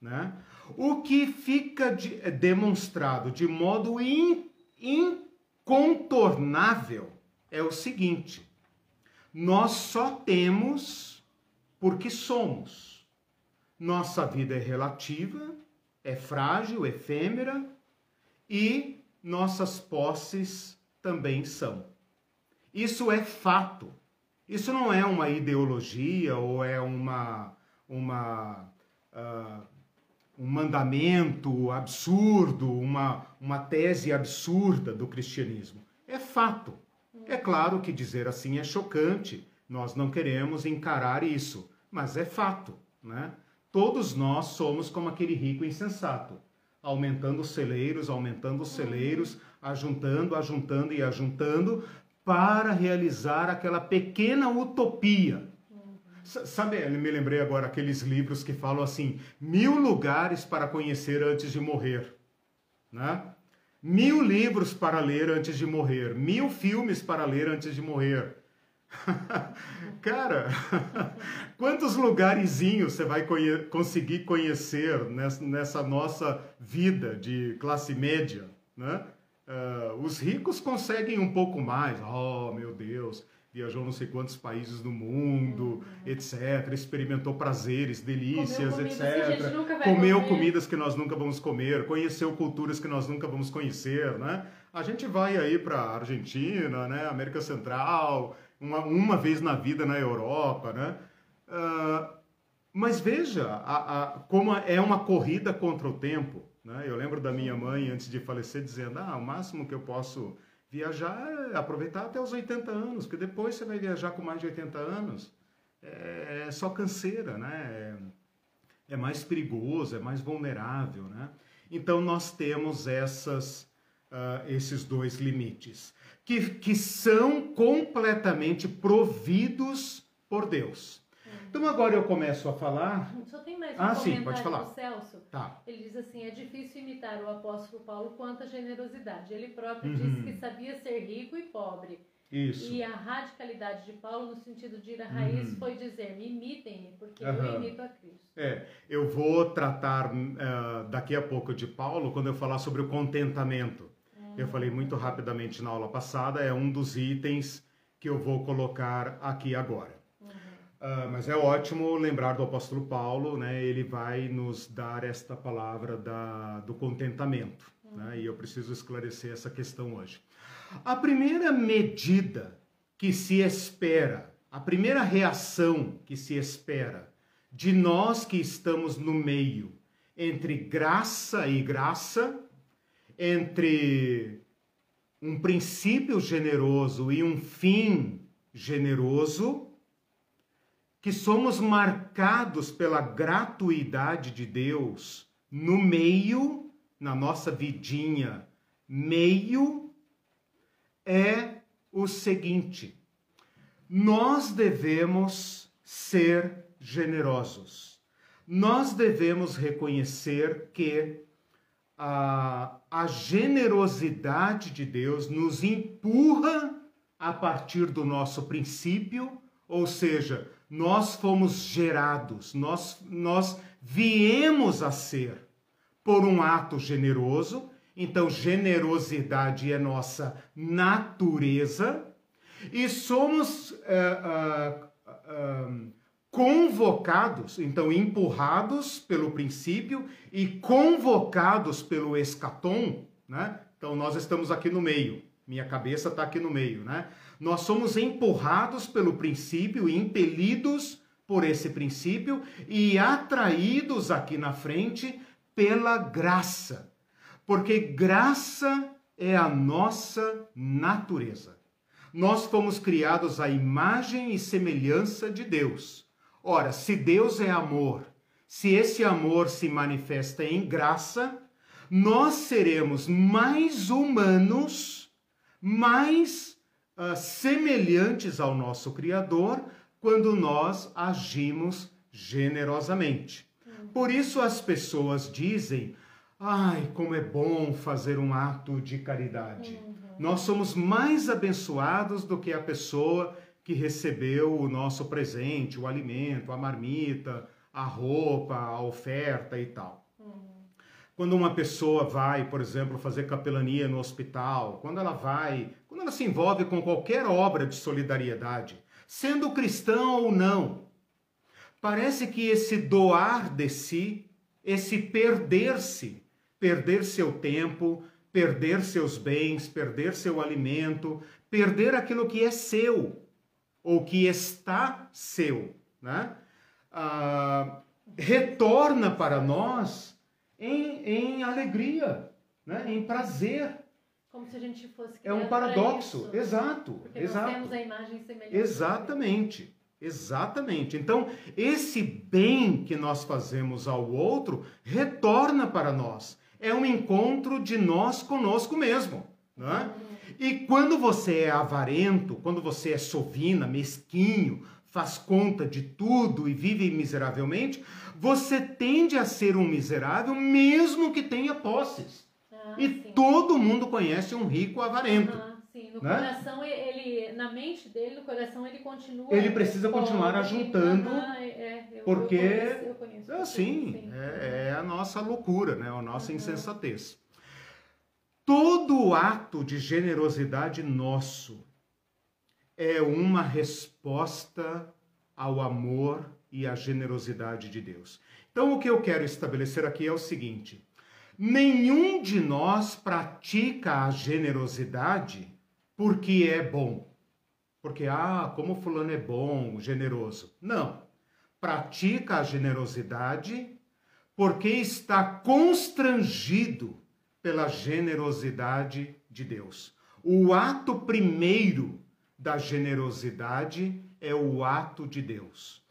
Né? O que fica de, é demonstrado de modo in, incontornável é o seguinte: nós só temos porque somos. Nossa vida é relativa, é frágil, efêmera e nossas posses também são. Isso é fato. Isso não é uma ideologia ou é uma, uma uh, um mandamento absurdo, uma, uma tese absurda do cristianismo. É fato. É claro que dizer assim é chocante, nós não queremos encarar isso, mas é fato, né? Todos nós somos como aquele rico insensato, aumentando os celeiros, aumentando os celeiros, ajuntando, ajuntando e ajuntando para realizar aquela pequena utopia. Sabe, me lembrei agora aqueles livros que falam assim: mil lugares para conhecer antes de morrer, né? Mil livros para ler antes de morrer, mil filmes para ler antes de morrer. Cara, quantos lugarzinhos você vai conhe conseguir conhecer nessa, nossa vida de classe média, né? Uh, os ricos conseguem um pouco mais. Oh, meu Deus! Viajou não sei quantos países do mundo, uhum. etc. Experimentou prazeres, delícias, Comeu etc. Comeu comer. comidas que nós nunca vamos comer, conheceu culturas que nós nunca vamos conhecer, né? A gente vai aí para Argentina, né? América Central, uma, uma vez na vida na Europa, né? Uh, mas veja a, a, como é uma corrida contra o tempo. Né? Eu lembro da minha mãe, antes de falecer, dizendo: ah, o máximo que eu posso Viajar é aproveitar até os 80 anos, porque depois você vai viajar com mais de 80 anos. É, é só canseira, né? É, é mais perigoso, é mais vulnerável, né? Então nós temos essas, uh, esses dois limites, que, que são completamente providos por Deus. Então agora eu começo a falar. Só tem mais um ah, sim, pode falar. do Celso. Tá. Ele diz assim: é difícil imitar o apóstolo Paulo quanto a generosidade. Ele próprio uhum. disse que sabia ser rico e pobre. Isso. E a radicalidade de Paulo, no sentido de ir à raiz, uhum. foi dizer: me imitem-me, porque uhum. eu imito a Cristo. É, eu vou tratar uh, daqui a pouco de Paulo quando eu falar sobre o contentamento. Eu uhum. falei muito rapidamente na aula passada, é um dos itens que eu vou colocar aqui agora. Uh, mas é ótimo lembrar do apóstolo Paulo, né? Ele vai nos dar esta palavra da, do contentamento, uhum. né? E eu preciso esclarecer essa questão hoje. A primeira medida que se espera, a primeira reação que se espera de nós que estamos no meio entre graça e graça, entre um princípio generoso e um fim generoso, que somos marcados pela gratuidade de Deus no meio, na nossa vidinha, meio é o seguinte: nós devemos ser generosos. Nós devemos reconhecer que a, a generosidade de Deus nos empurra a partir do nosso princípio, ou seja, nós fomos gerados, nós, nós viemos a ser por um ato generoso, então generosidade é nossa natureza, e somos uh, uh, uh, convocados, então empurrados pelo princípio e convocados pelo escatom, né? Então nós estamos aqui no meio, Minha cabeça está aqui no meio, né? Nós somos empurrados pelo princípio, impelidos por esse princípio e atraídos aqui na frente pela graça. Porque graça é a nossa natureza. Nós fomos criados à imagem e semelhança de Deus. Ora, se Deus é amor, se esse amor se manifesta em graça, nós seremos mais humanos, mais uh, semelhantes ao nosso Criador quando nós agimos generosamente. Por isso as pessoas dizem: ai, como é bom fazer um ato de caridade. Uhum. Nós somos mais abençoados do que a pessoa que recebeu o nosso presente, o alimento, a marmita, a roupa, a oferta e tal. Quando uma pessoa vai, por exemplo, fazer capelania no hospital, quando ela vai, quando ela se envolve com qualquer obra de solidariedade, sendo cristão ou não, parece que esse doar de si, esse perder-se, perder seu tempo, perder seus bens, perder seu alimento, perder aquilo que é seu ou que está seu, né? Ah, retorna para nós em, em alegria, né? em prazer. Como se a gente fosse É um paradoxo, exato. Porque exato. temos a imagem semelhante. Exatamente. Exatamente. Então, esse bem que nós fazemos ao outro retorna para nós. É um encontro de nós conosco mesmo. Né? E quando você é avarento, quando você é sovina, mesquinho, faz conta de tudo e vive miseravelmente, você tende a ser um miserável mesmo que tenha posses. Ah, e sim. todo mundo conhece um rico avarento. Ah, sim, no né? coração ele, na mente dele, no coração ele continua. Ele precisa continuar ajuntando, ah, é, é, eu, porque eu conheço, eu conheço, assim é, é, a nossa loucura, né? A nossa insensatez. Todo ato de generosidade nosso é uma resposta ao amor e à generosidade de Deus. Então, o que eu quero estabelecer aqui é o seguinte: nenhum de nós pratica a generosidade porque é bom. Porque, ah, como Fulano é bom, generoso. Não. Pratica a generosidade porque está constrangido pela generosidade de Deus. O ato primeiro da generosidade é o ato de Deus.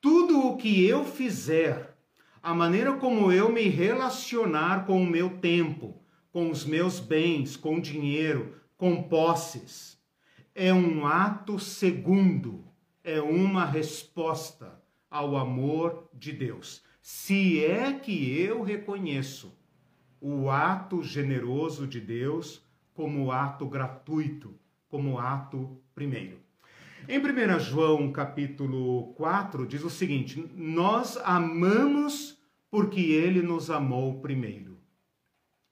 Tudo o que eu fizer, a maneira como eu me relacionar com o meu tempo, com os meus bens, com dinheiro, com posses, é um ato segundo, é uma resposta ao amor de Deus. Se é que eu reconheço o ato generoso de Deus como ato gratuito, como ato primeiro. Em 1 João capítulo 4 diz o seguinte: Nós amamos porque ele nos amou primeiro.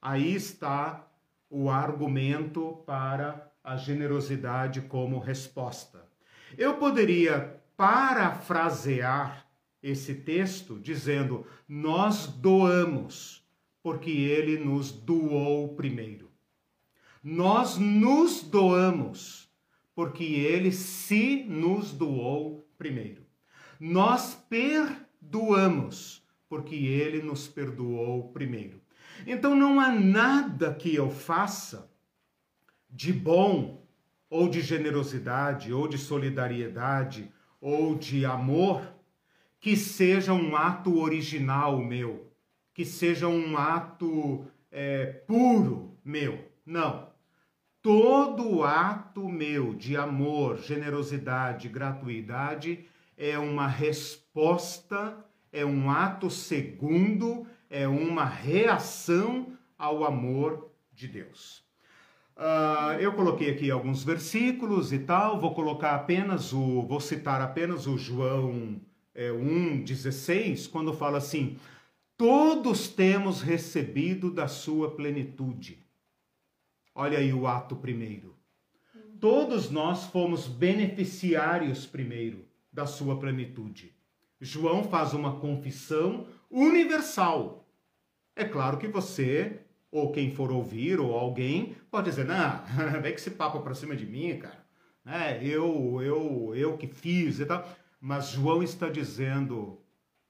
Aí está o argumento para a generosidade como resposta. Eu poderia parafrasear esse texto dizendo: Nós doamos porque ele nos doou primeiro. Nós nos doamos porque ele se nos doou primeiro. Nós perdoamos, porque ele nos perdoou primeiro. Então não há nada que eu faça de bom, ou de generosidade, ou de solidariedade, ou de amor, que seja um ato original meu, que seja um ato é, puro meu. Não todo ato meu de amor, generosidade, gratuidade é uma resposta, é um ato segundo, é uma reação ao amor de Deus. Uh, eu coloquei aqui alguns versículos e tal, vou colocar apenas o, vou citar apenas o João é, 1,16, quando fala assim: todos temos recebido da sua plenitude. Olha aí o ato primeiro. Todos nós fomos beneficiários primeiro da sua plenitude. João faz uma confissão universal. É claro que você ou quem for ouvir, ou alguém, pode dizer, não, vem que esse papo para cima de mim, cara. É, eu, eu, eu que fiz e tal. Mas João está dizendo,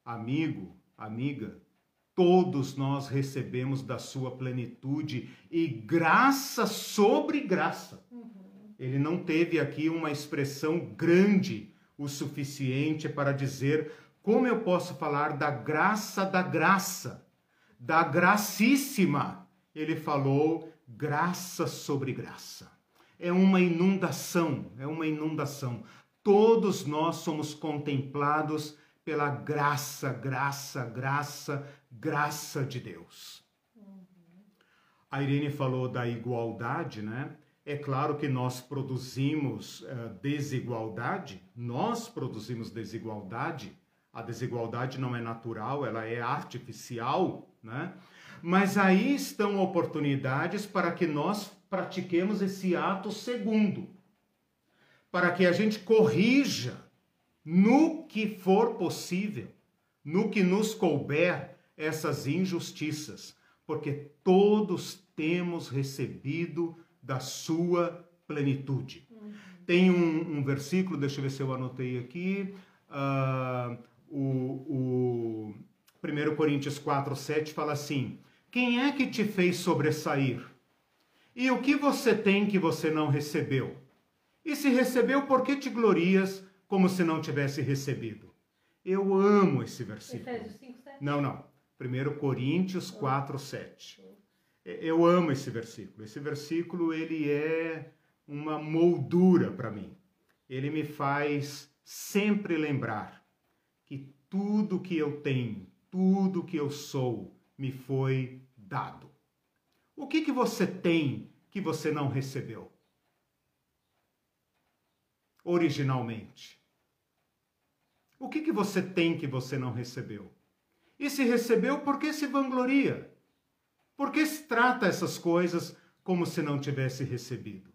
amigo, amiga, todos nós recebemos da sua plenitude e graça sobre graça. Ele não teve aqui uma expressão grande o suficiente para dizer como eu posso falar da graça da graça, da gracíssima. Ele falou graça sobre graça. É uma inundação, é uma inundação. Todos nós somos contemplados pela graça, graça, graça, graça de Deus. A Irene falou da igualdade, né? É claro que nós produzimos uh, desigualdade, nós produzimos desigualdade. A desigualdade não é natural, ela é artificial, né? Mas aí estão oportunidades para que nós pratiquemos esse ato segundo, para que a gente corrija no que for possível, no que nos couber essas injustiças, porque todos temos recebido da sua plenitude. Uhum. Tem um, um, versículo, deixa eu ver se eu anotei aqui, uh, o, o 1 Coríntios 4, 7 fala assim: Quem é que te fez sobressair? E o que você tem que você não recebeu? E se recebeu, por que te glorias como se não tivesse recebido? Eu amo esse versículo. Efésios 5, 7. Não, não. 1 Coríntios 4, 7. Eu amo esse versículo. Esse versículo ele é uma moldura para mim. Ele me faz sempre lembrar que tudo que eu tenho, tudo que eu sou, me foi dado. O que que você tem que você não recebeu? Originalmente. O que que você tem que você não recebeu? E se recebeu, por que se vangloria? Por que se trata essas coisas como se não tivesse recebido?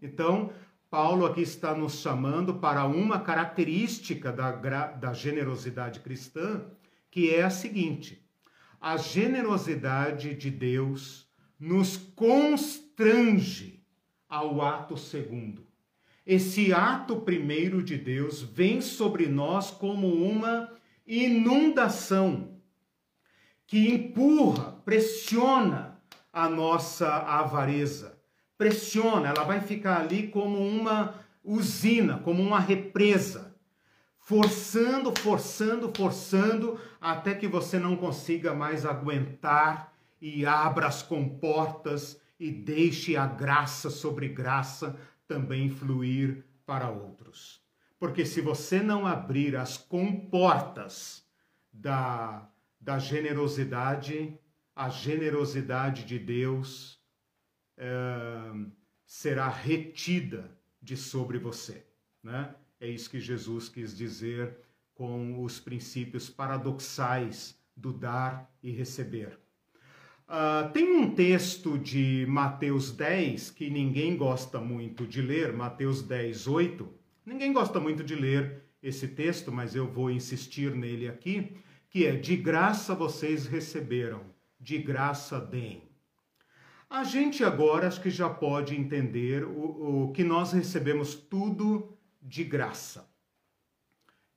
Então, Paulo aqui está nos chamando para uma característica da, da generosidade cristã, que é a seguinte: a generosidade de Deus nos constrange ao ato segundo. Esse ato primeiro de Deus vem sobre nós como uma inundação que empurra, pressiona a nossa avareza. Pressiona, ela vai ficar ali como uma usina, como uma represa, forçando, forçando, forçando, até que você não consiga mais aguentar e abra as comportas e deixe a graça sobre graça também fluir para outros. Porque se você não abrir as comportas da da generosidade, a generosidade de Deus é, será retida de sobre você. Né? É isso que Jesus quis dizer com os princípios paradoxais do dar e receber. Uh, tem um texto de Mateus 10 que ninguém gosta muito de ler, Mateus 10, 8. Ninguém gosta muito de ler esse texto, mas eu vou insistir nele aqui que é de graça vocês receberam, de graça deem. A gente agora acho que já pode entender o, o que nós recebemos tudo de graça.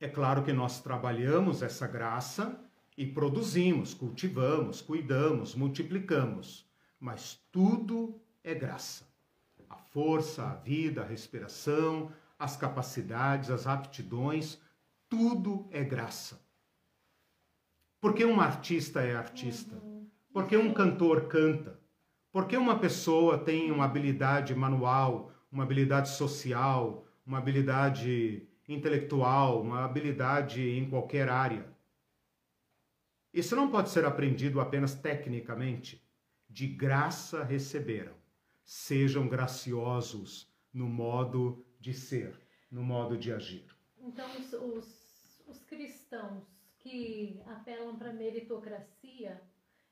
É claro que nós trabalhamos essa graça e produzimos, cultivamos, cuidamos, multiplicamos, mas tudo é graça. A força, a vida, a respiração, as capacidades, as aptidões, tudo é graça. Porque um artista é artista? Porque um cantor canta? Porque uma pessoa tem uma habilidade manual, uma habilidade social, uma habilidade intelectual, uma habilidade em qualquer área? Isso não pode ser aprendido apenas tecnicamente. De graça receberam. Sejam graciosos no modo de ser, no modo de agir. Então, os, os, os cristãos que apelam para meritocracia,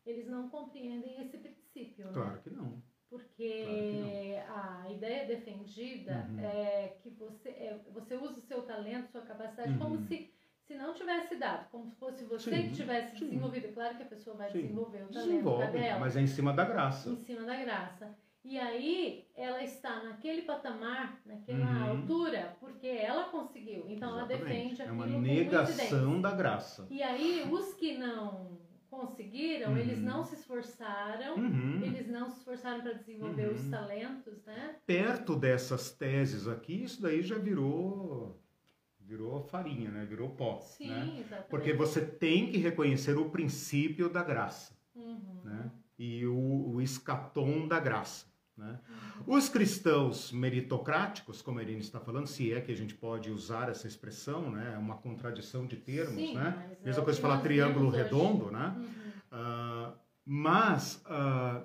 eles não compreendem esse princípio. Né? Claro que não. Porque claro que a ideia defendida uhum. é que você, é, você usa o seu talento, sua capacidade, uhum. como se, se não tivesse dado, como se fosse você Sim, que tivesse sim. desenvolvido, claro que a pessoa vai Sim. desenvolver o talento, Desenvolve, cadê ela? mas é em cima da graça. em cima da graça. E aí ela está naquele patamar, naquela Uhum. altura, porque ela conseguiu. Então ela Exatamente. defende É aquilo uma com negação da graça. E aí os que não conseguiram, Uhum. eles não se esforçaram, Uhum. eles não se esforçaram para desenvolver Uhum. os talentos, né? Perto dessas teses aqui, isso daí já virou virou farinha, né? Virou pó, Sim, né? exatamente. Porque você tem que reconhecer o princípio da graça, Uhum. né? E o, o escatom da graça, né? Os cristãos meritocráticos, como a Irene está falando, se é que a gente pode usar essa expressão, né? É uma contradição de termos, Sim, né? mas é Mesma o coisa falar triângulo hoje. redondo, né? Uhum. Ah, mas ah,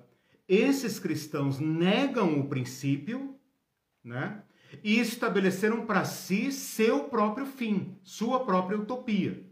esses cristãos negam o princípio, né? E estabeleceram para si seu próprio fim, sua própria utopia.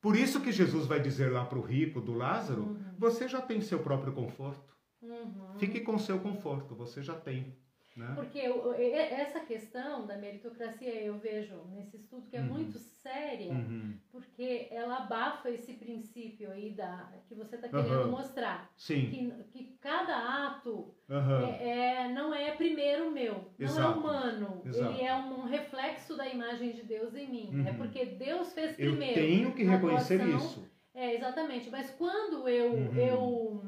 Por isso que Jesus vai dizer lá para o rico do Lázaro: Uhum. você já tem seu próprio conforto. Uhum. Fique com seu conforto, você já tem. Né? Porque o- e- essa questão da meritocracia eu vejo nesse estudo que é Uhum. muito séria, Uhum. porque ela abafa esse princípio aí da que você está querendo Aham. mostrar. Sim. Que, que cada ato é, é- não é primeiro meu, não Exato. é humano. Exato. Ele é um reflexo da imagem de Deus em mim. Uhum. É porque Deus fez Eu primeiro. tenho que reconhecer isso. É, exatamente. Mas quando eu, Uhum. eu,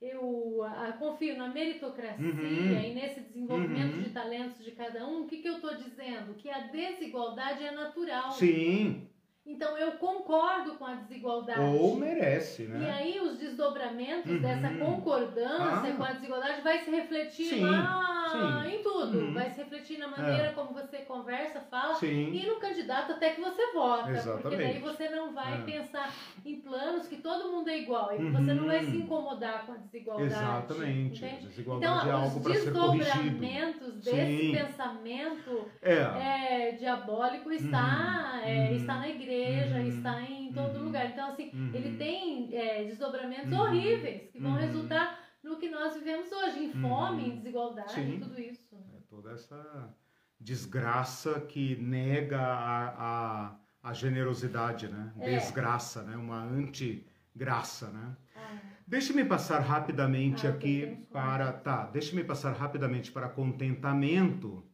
eu ah, confio na meritocracia Uhum. e nesse desenvolvimento Uhum. de talentos de cada um, o que, que eu estou dizendo? Que a desigualdade é natural. Sim. Então eu concordo com a desigualdade. Ou merece, E né? aí os desdobramentos Uhum. dessa concordância Ah. com a desigualdade vai se refletir Sim, sim. em tudo. Uhum. Vai se refletir na maneira como você conversa, fala Sim. e no candidato até que você vota. Porque Exatamente. daí você não vai É. pensar em planos que todo mundo é igual. E você não vai Uhum. se incomodar com a desigualdade. Exatamente. entende? Desigualdade Então, é algo os para ser corrigido. desdobramentos desse pensamento É. é, diabólico está, Uhum. é, Uhum. está na igreja, Uhum. está em todo Uhum. lugar. Então, assim, Uhum. ele tem é, desdobramentos Uhum. horríveis que vão Uhum. resultar no que nós vivemos hoje, em Uhum. fome, em desigualdade, Sim. tudo isso. É toda essa desgraça que nega a, a, a generosidade, né? É. Desgraça, né? Uma antigraça, né? Ah, Deixe-me passar rapidamente Ah, aqui para. Tá, deixe-me passar rapidamente para contentamento.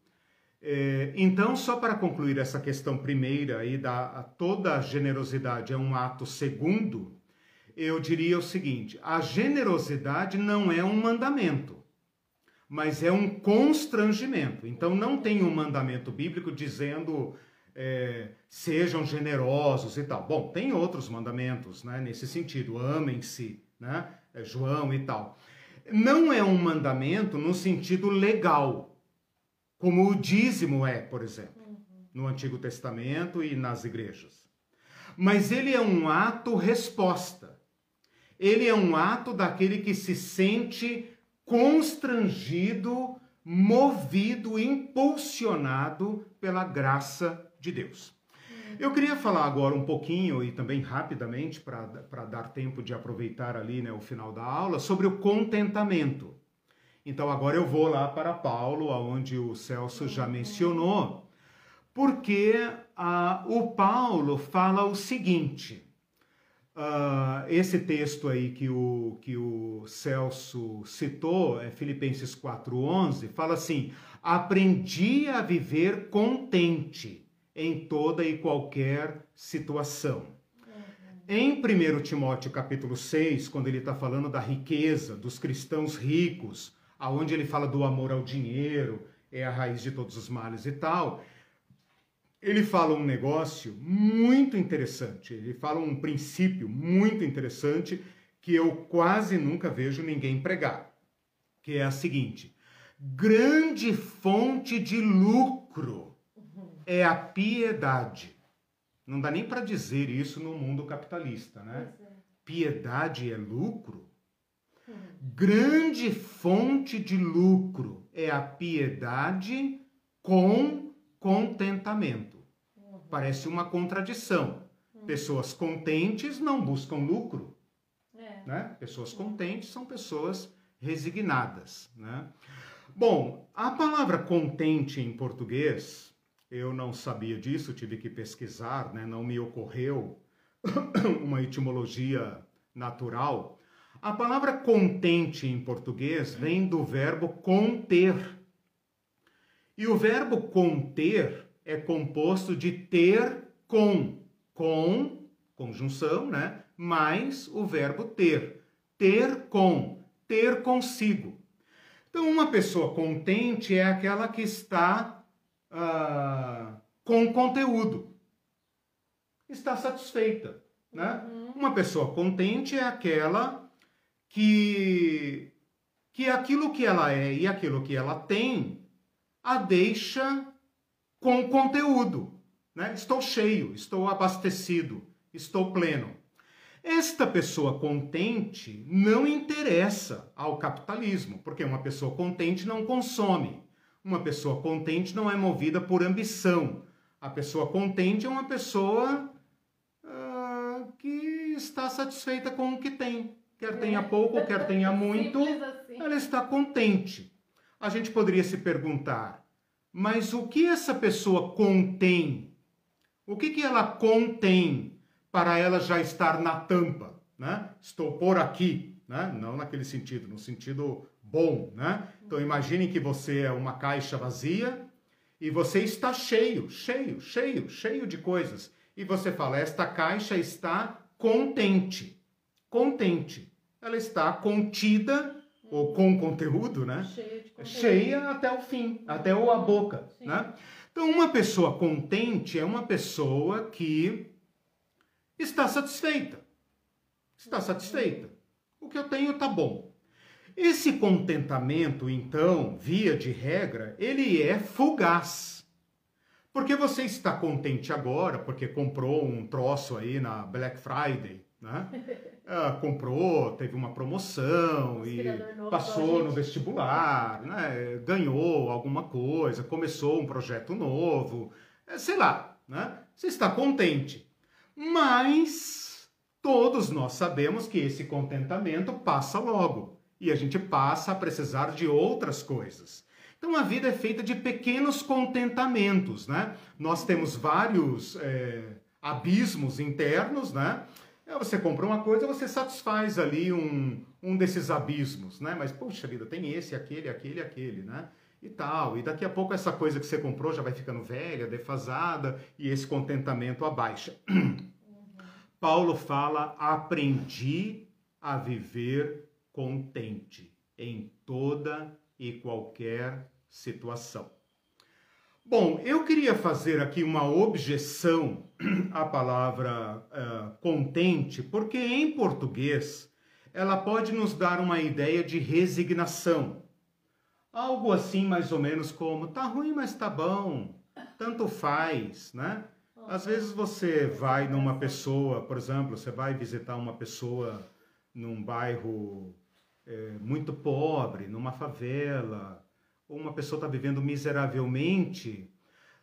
É, então, só para concluir essa questão primeira aí da toda a generosidade é um ato segundo, eu diria o seguinte: a generosidade não é um mandamento, mas é um constrangimento. Então, não tem um mandamento bíblico dizendo é, sejam generosos e tal. Bom, tem outros mandamentos, né, nesse sentido, amem-se, né, é, João e tal. Não é um mandamento no sentido legal, como o dízimo é, por exemplo, uhum. no Antigo Testamento e nas igrejas. Mas ele é um ato resposta. Ele é um ato daquele que se sente constrangido, movido, impulsionado pela graça de Deus. Eu queria falar agora um pouquinho e também rapidamente, para dar tempo de aproveitar ali né, o final da aula, sobre o contentamento. Então agora eu vou lá para Paulo, aonde o Celso já mencionou, porque ah, o Paulo fala o seguinte. ah, esse texto aí que o, que o Celso citou, é Filipenses 4,11, fala assim: aprendi a viver contente em toda e qualquer situação. Em 1 Timóteo capítulo 6, quando ele está falando da riqueza, dos cristãos ricos, aonde ele fala do amor ao dinheiro, é a raiz de todos os males e tal, ele fala um negócio muito interessante, ele fala um princípio muito interessante que eu quase nunca vejo ninguém pregar, que é a seguinte: grande fonte de lucro é a piedade. Não dá nem para dizer isso no mundo capitalista, né? É. Piedade é lucro? Grande fonte de lucro é a piedade com contentamento. Parece uma contradição. Pessoas contentes não buscam lucro, É. né? Pessoas contentes são pessoas resignadas, né? Bom, a palavra contente em português, eu não sabia disso, tive que pesquisar, né? não me ocorreu uma etimologia natural. A palavra contente em português vem do verbo conter. E o verbo conter é composto de ter com, com, conjunção, né? Mais o verbo ter. Ter com, ter consigo. Então, uma pessoa contente é aquela que está ah, com conteúdo, está satisfeita. Né? Uhum. Uma pessoa contente é aquela que, que aquilo que ela é e aquilo que ela tem a deixa com conteúdo. Né? Estou cheio, estou abastecido, estou pleno. Esta pessoa contente não interessa ao capitalismo, porque uma pessoa contente não consome. Uma pessoa contente não é movida por ambição. A pessoa contente é uma pessoa uh, que está satisfeita com o que tem. Quer tenha pouco, quer tenha muito, assim. ela está contente. A gente poderia se perguntar, mas o que essa pessoa contém? O que, que ela contém para ela já estar na tampa? Né? Estou por aqui, né? não naquele sentido, no sentido bom, né? Então imagine que você é uma caixa vazia e você está cheio, cheio, cheio, cheio de coisas. E você fala: esta caixa está contente. Contente. Ela está contida ou com conteúdo, né? Conteúdo. Cheia até o fim, até a boca, Sim. né? Então uma pessoa contente é uma pessoa que está satisfeita. Está satisfeita. O que eu tenho tá bom. Esse contentamento, então, via de regra, ele é fugaz. Porque você está contente agora, porque comprou um troço aí na Black Friday, né? Comprou, teve uma promoção e passou no vestibular, né? ganhou alguma coisa, começou um projeto novo, é, sei lá, né? Você está contente. Mas todos nós sabemos que esse contentamento passa logo e a gente passa a precisar de outras coisas. Então a vida é feita de pequenos contentamentos, né? Nós temos vários é, abismos internos, né? É, você compra uma coisa, você satisfaz ali um, um desses abismos, né? Mas, puxa vida, tem esse, aquele, aquele, aquele, né? E tal. E daqui a pouco essa coisa que você comprou já vai ficando velha, defasada, e esse contentamento abaixa. Uhum. Paulo fala: aprendi a viver contente em toda e qualquer situação. Bom, eu queria fazer aqui uma objeção à palavra uh, contente, porque em português ela pode nos dar uma ideia de resignação. Algo assim, mais ou menos como: tá ruim, mas tá bom, tanto faz, né? Às vezes você vai numa pessoa, por exemplo, você vai visitar uma pessoa num bairro é, muito pobre, numa favela, ou uma pessoa está vivendo miseravelmente,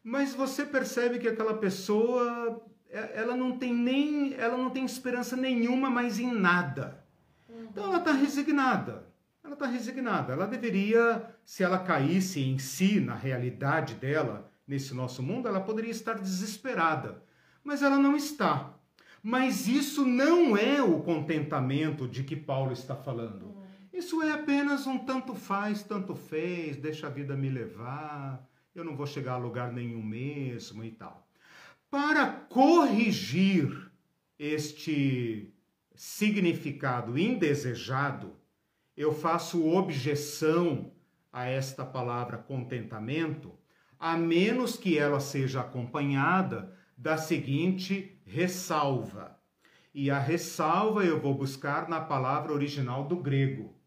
mas você percebe que aquela pessoa ela não tem nem ela não tem esperança nenhuma mais em nada. Então ela está resignada. Ela está resignada. Ela deveria, se ela caísse em si, na realidade dela, nesse nosso mundo, ela poderia estar desesperada. Mas ela não está. Mas isso não é o contentamento de que Paulo está falando. Isso é apenas um tanto faz, tanto fez, deixa a vida me levar, eu não vou chegar a lugar nenhum mesmo e tal. Para corrigir este significado indesejado, eu faço objeção a esta palavra contentamento, a menos que ela seja acompanhada da seguinte ressalva. E a ressalva eu vou buscar na palavra original do grego,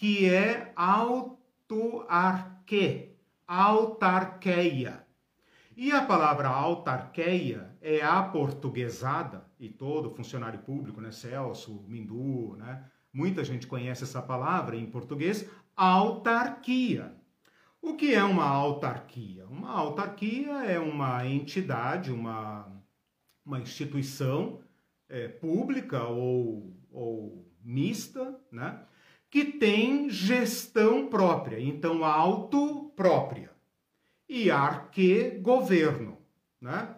que é autarque, autarqueia. E a palavra autarqueia é aportuguesada, e todo funcionário público, né, Celso, Mindu, né, muita gente conhece essa palavra em português, autarquia. O que é uma autarquia? Uma autarquia é uma entidade, uma, uma instituição é, pública ou, ou mista, né? Que tem gestão própria, então auto própria. e arque, governo. Né?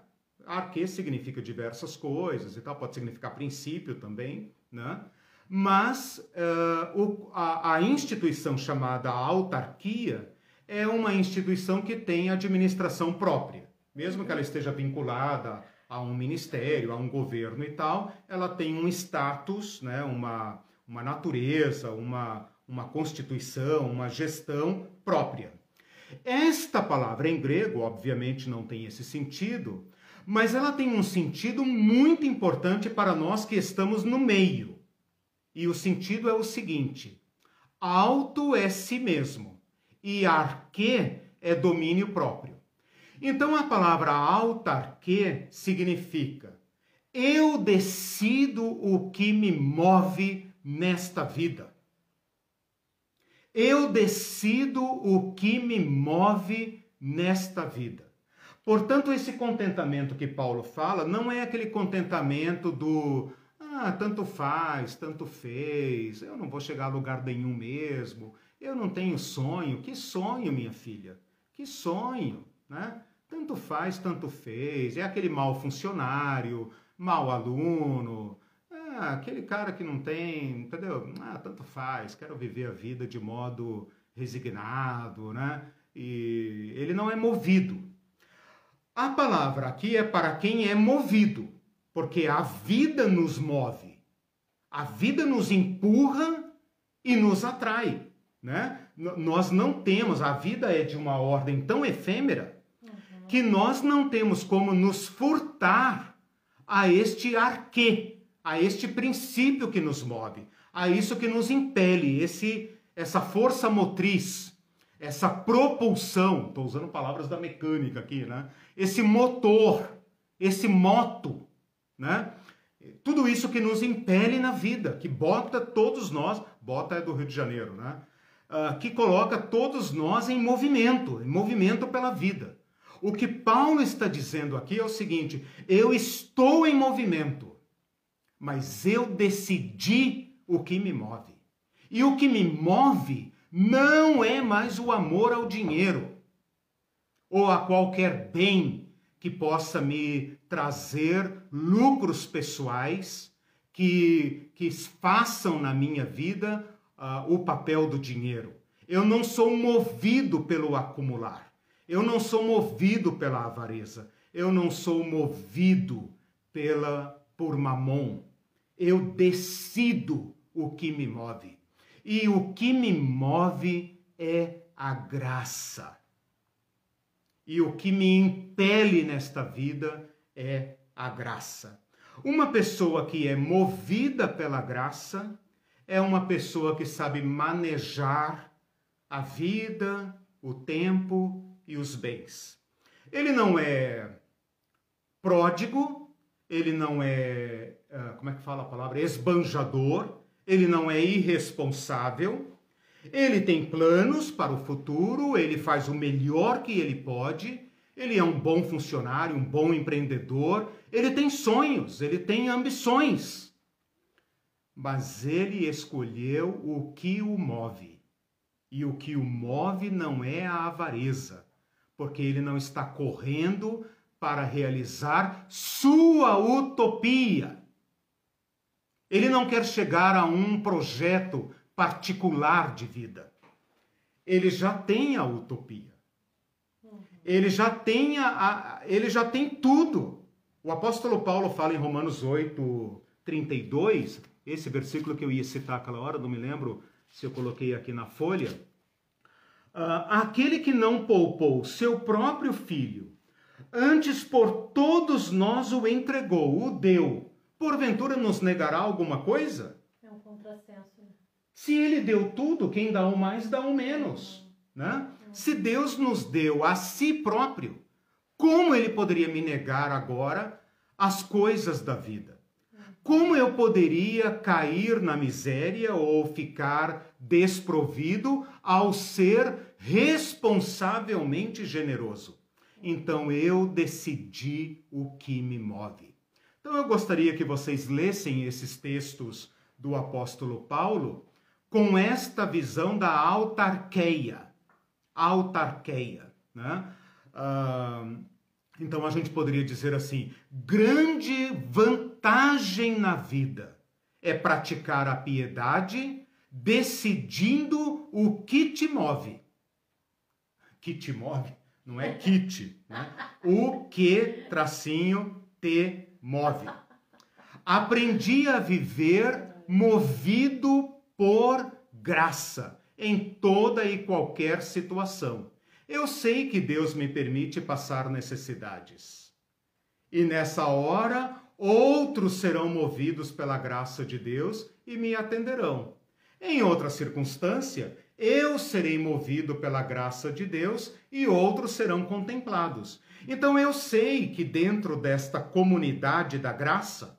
Arque significa diversas coisas e tal, pode significar princípio também, né? mas uh, o, a, a instituição chamada autarquia é uma instituição que tem administração própria. Mesmo que ela esteja vinculada a um ministério, a um governo e tal, ela tem um status, né, uma, uma natureza, uma, uma constituição, uma gestão própria. Esta palavra em grego, obviamente, não tem esse sentido, mas ela tem um sentido muito importante para nós que estamos no meio. E o sentido é o seguinte: auto é si mesmo e arque é domínio próprio. Então a palavra autarque significa eu decido o que me move nesta vida. Eu decido o que me move nesta vida. Portanto, esse contentamento que Paulo fala não é aquele contentamento do ah, tanto faz, tanto fez, eu não vou chegar a lugar nenhum mesmo, eu não tenho sonho. Que sonho, minha filha? Que sonho, né? Tanto faz, tanto fez. É aquele mau funcionário, mau aluno, ah, aquele cara que não tem, entendeu? Ah, tanto faz, quero viver a vida de modo resignado, né? E ele não é movido. A palavra aqui é para quem é movido, porque a vida nos move. A vida nos empurra e nos atrai, né? Nós não temos, a vida é de uma ordem tão efêmera que nós não temos como nos furtar a este arque, a este princípio que nos move, a isso que nos impele, esse essa força motriz, essa propulsão, estou usando palavras da mecânica aqui, né? Esse motor, esse moto, né? Tudo isso que nos impele na vida, que bota todos nós, bota é do Rio de Janeiro, né? Uh, que coloca todos nós em movimento, em movimento pela vida. O que Paulo está dizendo aqui é o seguinte: eu estou em movimento, mas eu decidi o que me move. E o que me move não é mais o amor ao dinheiro ou a qualquer bem que possa me trazer lucros pessoais que, que façam na minha vida uh, o papel do dinheiro. Eu não sou movido pelo acumular. Eu não sou movido pela avareza. Eu não sou movido pela por mamon. Eu decido o que me move. E o que me move é a graça. E o que me impele nesta vida é a graça. Uma pessoa que é movida pela graça é uma pessoa que sabe manejar a vida, o tempo e os bens. Ele não é pródigo, ele não é, ah, como é que fala a palavra? Esbanjador, ele não é irresponsável, ele tem planos para o futuro, ele faz o melhor que ele pode, ele é um bom funcionário, um bom empreendedor, ele tem sonhos, ele tem ambições. Mas ele escolheu o que o move. E o que o move não é a avareza, porque ele não está correndo para realizar sua utopia. Ele não quer chegar a um projeto particular de vida. Ele já tem a utopia. Ele já tem, a, a, ele já tem tudo. O apóstolo Paulo fala em Romanos 8, 32, esse versículo que eu ia citar aquela hora, não me lembro se eu coloquei aqui na folha Uh, aquele que não poupou seu próprio filho, antes por todos nós o entregou, o deu, porventura nos negará alguma coisa? É um contrassenso. Se ele deu tudo, quem dá o mais dá o menos. Né? Se Deus nos deu a si próprio, como ele poderia me negar agora as coisas da vida? Como eu poderia cair na miséria ou ficar desprovido ao ser responsavelmente generoso? Então eu decidi o que me move. Então eu gostaria que vocês lessem esses textos do apóstolo Paulo com esta visão da autarqueia. Autarqueia. Né? Uh, então a gente poderia dizer assim: grande vantagem na vida é praticar a piedade decidindo o que te move. Que te move? Não é kit, né? O que tracinho te move. Aprendi a viver movido por graça em toda e qualquer situação. Eu sei que Deus me permite passar necessidades. E nessa hora, outros serão movidos pela graça de Deus e me atenderão. Em outra circunstância, eu serei movido pela graça de Deus e outros serão contemplados. Então eu sei que dentro desta comunidade da graça,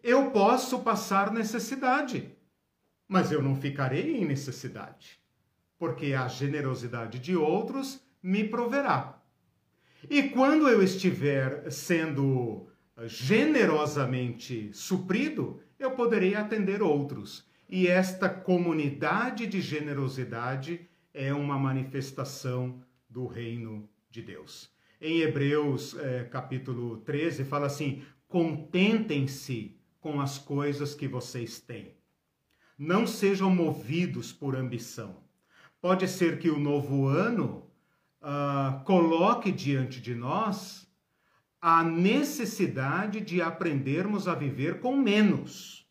eu posso passar necessidade, mas eu não ficarei em necessidade, porque a generosidade de outros me proverá. E quando eu estiver sendo generosamente suprido, eu poderei atender outros. E esta comunidade de generosidade é uma manifestação do reino de Deus. Em Hebreus é, capítulo 13 fala assim: contentem-se com as coisas que vocês têm. Não sejam movidos por ambição. Pode ser que o novo ano uh, coloque diante de nós a necessidade de aprendermos a viver com menos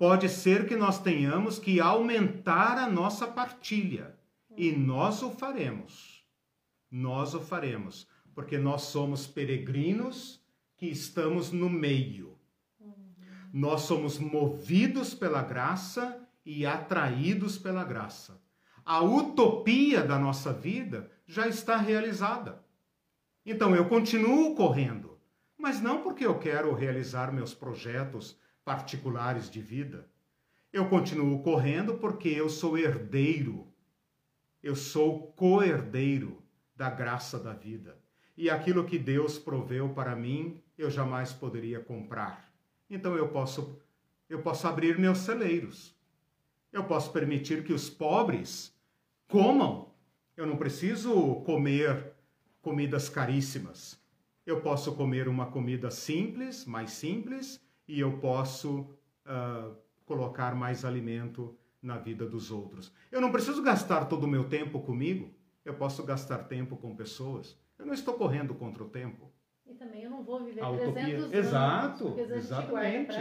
pode ser que nós tenhamos que aumentar a nossa partilha. E nós o faremos. Nós o faremos. Porque nós somos peregrinos que estamos no meio. Nós somos movidos pela graça e atraídos pela graça. A utopia da nossa vida já está realizada. Então eu continuo correndo, mas não porque eu quero realizar meus projetos particulares de vida. Eu continuo correndo porque eu sou herdeiro, eu sou co-herdeiro da graça da vida. E aquilo que Deus proveu para mim, eu jamais poderia comprar. Então eu posso eu posso abrir meus celeiros. Eu posso permitir que os pobres comam. Eu não preciso comer comidas caríssimas. Eu posso comer uma comida simples, mais simples, e eu posso uh, colocar mais alimento na vida dos outros. Eu não preciso gastar todo o meu tempo comigo, eu posso gastar tempo com pessoas. Eu não estou correndo contra o tempo. E também eu não vou viver a 300 utopia. Exato, exatamente.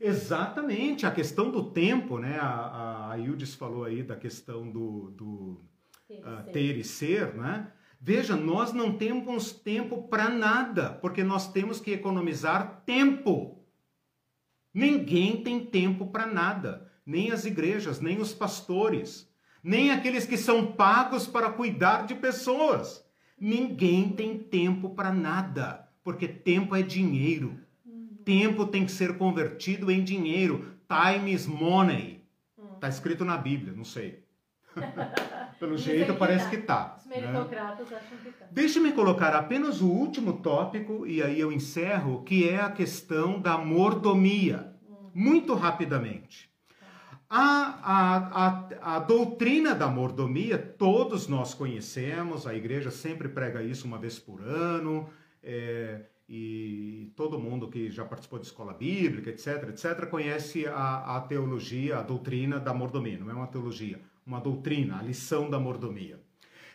Exatamente, a questão do tempo, né? A, a Ildis falou aí da questão do, do ter, uh, ter e ser, né? Veja, nós não temos tempo para nada, porque nós temos que economizar tempo. Ninguém tem tempo para nada, nem as igrejas, nem os pastores, nem aqueles que são pagos para cuidar de pessoas. Ninguém tem tempo para nada, porque tempo é dinheiro. Tempo tem que ser convertido em dinheiro. Time is money. Está escrito na Bíblia, não sei. Pelo jeito, parece que tá. Os meritocratas né? acham que tá. Deixe-me colocar apenas o último tópico, e aí eu encerro, que é a questão da mordomia. Hum. Muito rapidamente. A, a, a, a, doutrina da mordomia, todos nós conhecemos, a igreja sempre prega isso uma vez por ano, é, e todo mundo que já participou de escola bíblica, etc., etc., conhece a, a teologia, a doutrina da mordomia, não é uma teologia, uma doutrina, a lição da mordomia,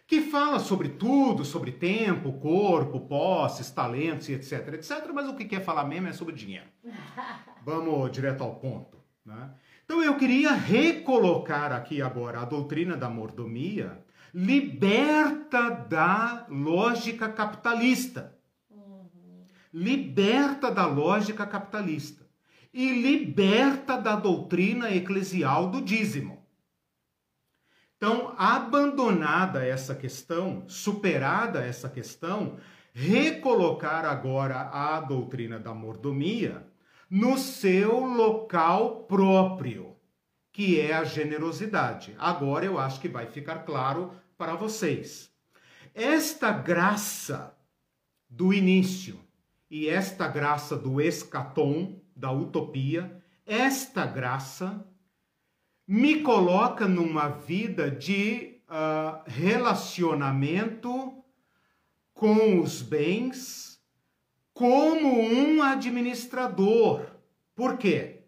que fala sobre tudo, sobre tempo, corpo, posses, talentos e etc, etc, mas o que quer falar mesmo é sobre dinheiro. Vamos direto ao ponto. Né? Então eu queria recolocar aqui agora a doutrina da mordomia liberta da lógica capitalista. Liberta da lógica capitalista. E liberta da doutrina eclesial do dízimo. Então, abandonada essa questão, superada essa questão, recolocar agora a doutrina da mordomia no seu local próprio, que é a generosidade. Agora eu acho que vai ficar claro para vocês. Esta graça do início e esta graça do escatom, da utopia, esta graça me coloca numa vida de uh, relacionamento com os bens como um administrador. Por quê?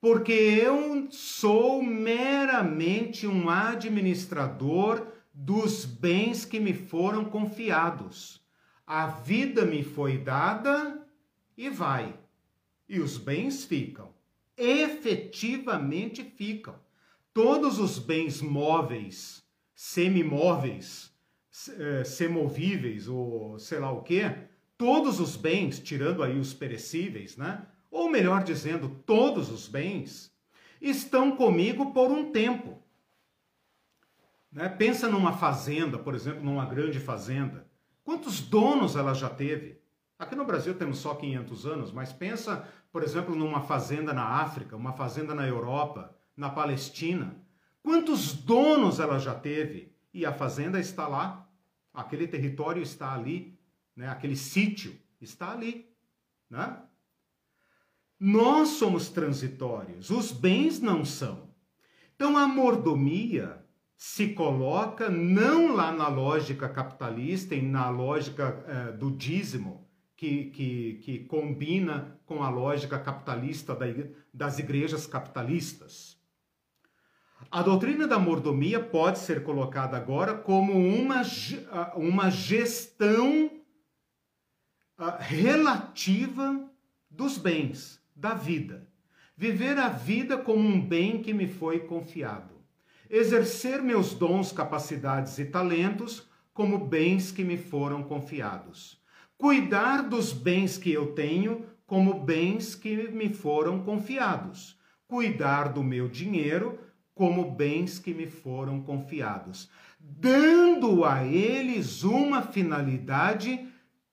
Porque eu sou meramente um administrador dos bens que me foram confiados. A vida me foi dada e vai. E os bens ficam. Efetivamente ficam. Todos os bens móveis, semimóveis, eh, semovíveis ou sei lá o que, todos os bens, tirando aí os perecíveis, né? Ou melhor dizendo, todos os bens estão comigo por um tempo. Né? Pensa numa fazenda, por exemplo, numa grande fazenda. Quantos donos ela já teve? Aqui no Brasil temos só 500 anos, mas pensa, por exemplo, numa fazenda na África, uma fazenda na Europa, na Palestina. Quantos donos ela já teve? E a fazenda está lá, aquele território está ali, né? aquele sítio está ali. Né? Nós somos transitórios, os bens não são. Então a mordomia se coloca não lá na lógica capitalista e na lógica eh, do dízimo, que, que, que combina com a lógica capitalista das igrejas capitalistas. A doutrina da mordomia pode ser colocada agora como uma, uma gestão relativa dos bens, da vida. Viver a vida como um bem que me foi confiado exercer meus dons, capacidades e talentos como bens que me foram confiados. Cuidar dos bens que eu tenho como bens que me foram confiados. Cuidar do meu dinheiro como bens que me foram confiados, dando a eles uma finalidade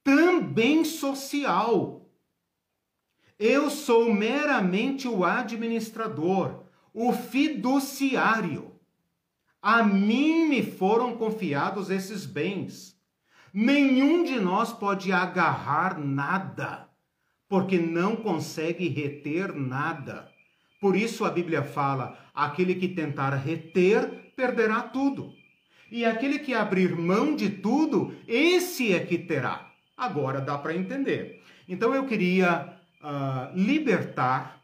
também social. Eu sou meramente o administrador, o fiduciário. A mim me foram confiados esses bens. Nenhum de nós pode agarrar nada, porque não consegue reter nada. Por isso a Bíblia fala: aquele que tentar reter, perderá tudo. E aquele que abrir mão de tudo, esse é que terá. Agora dá para entender. Então eu queria uh, libertar,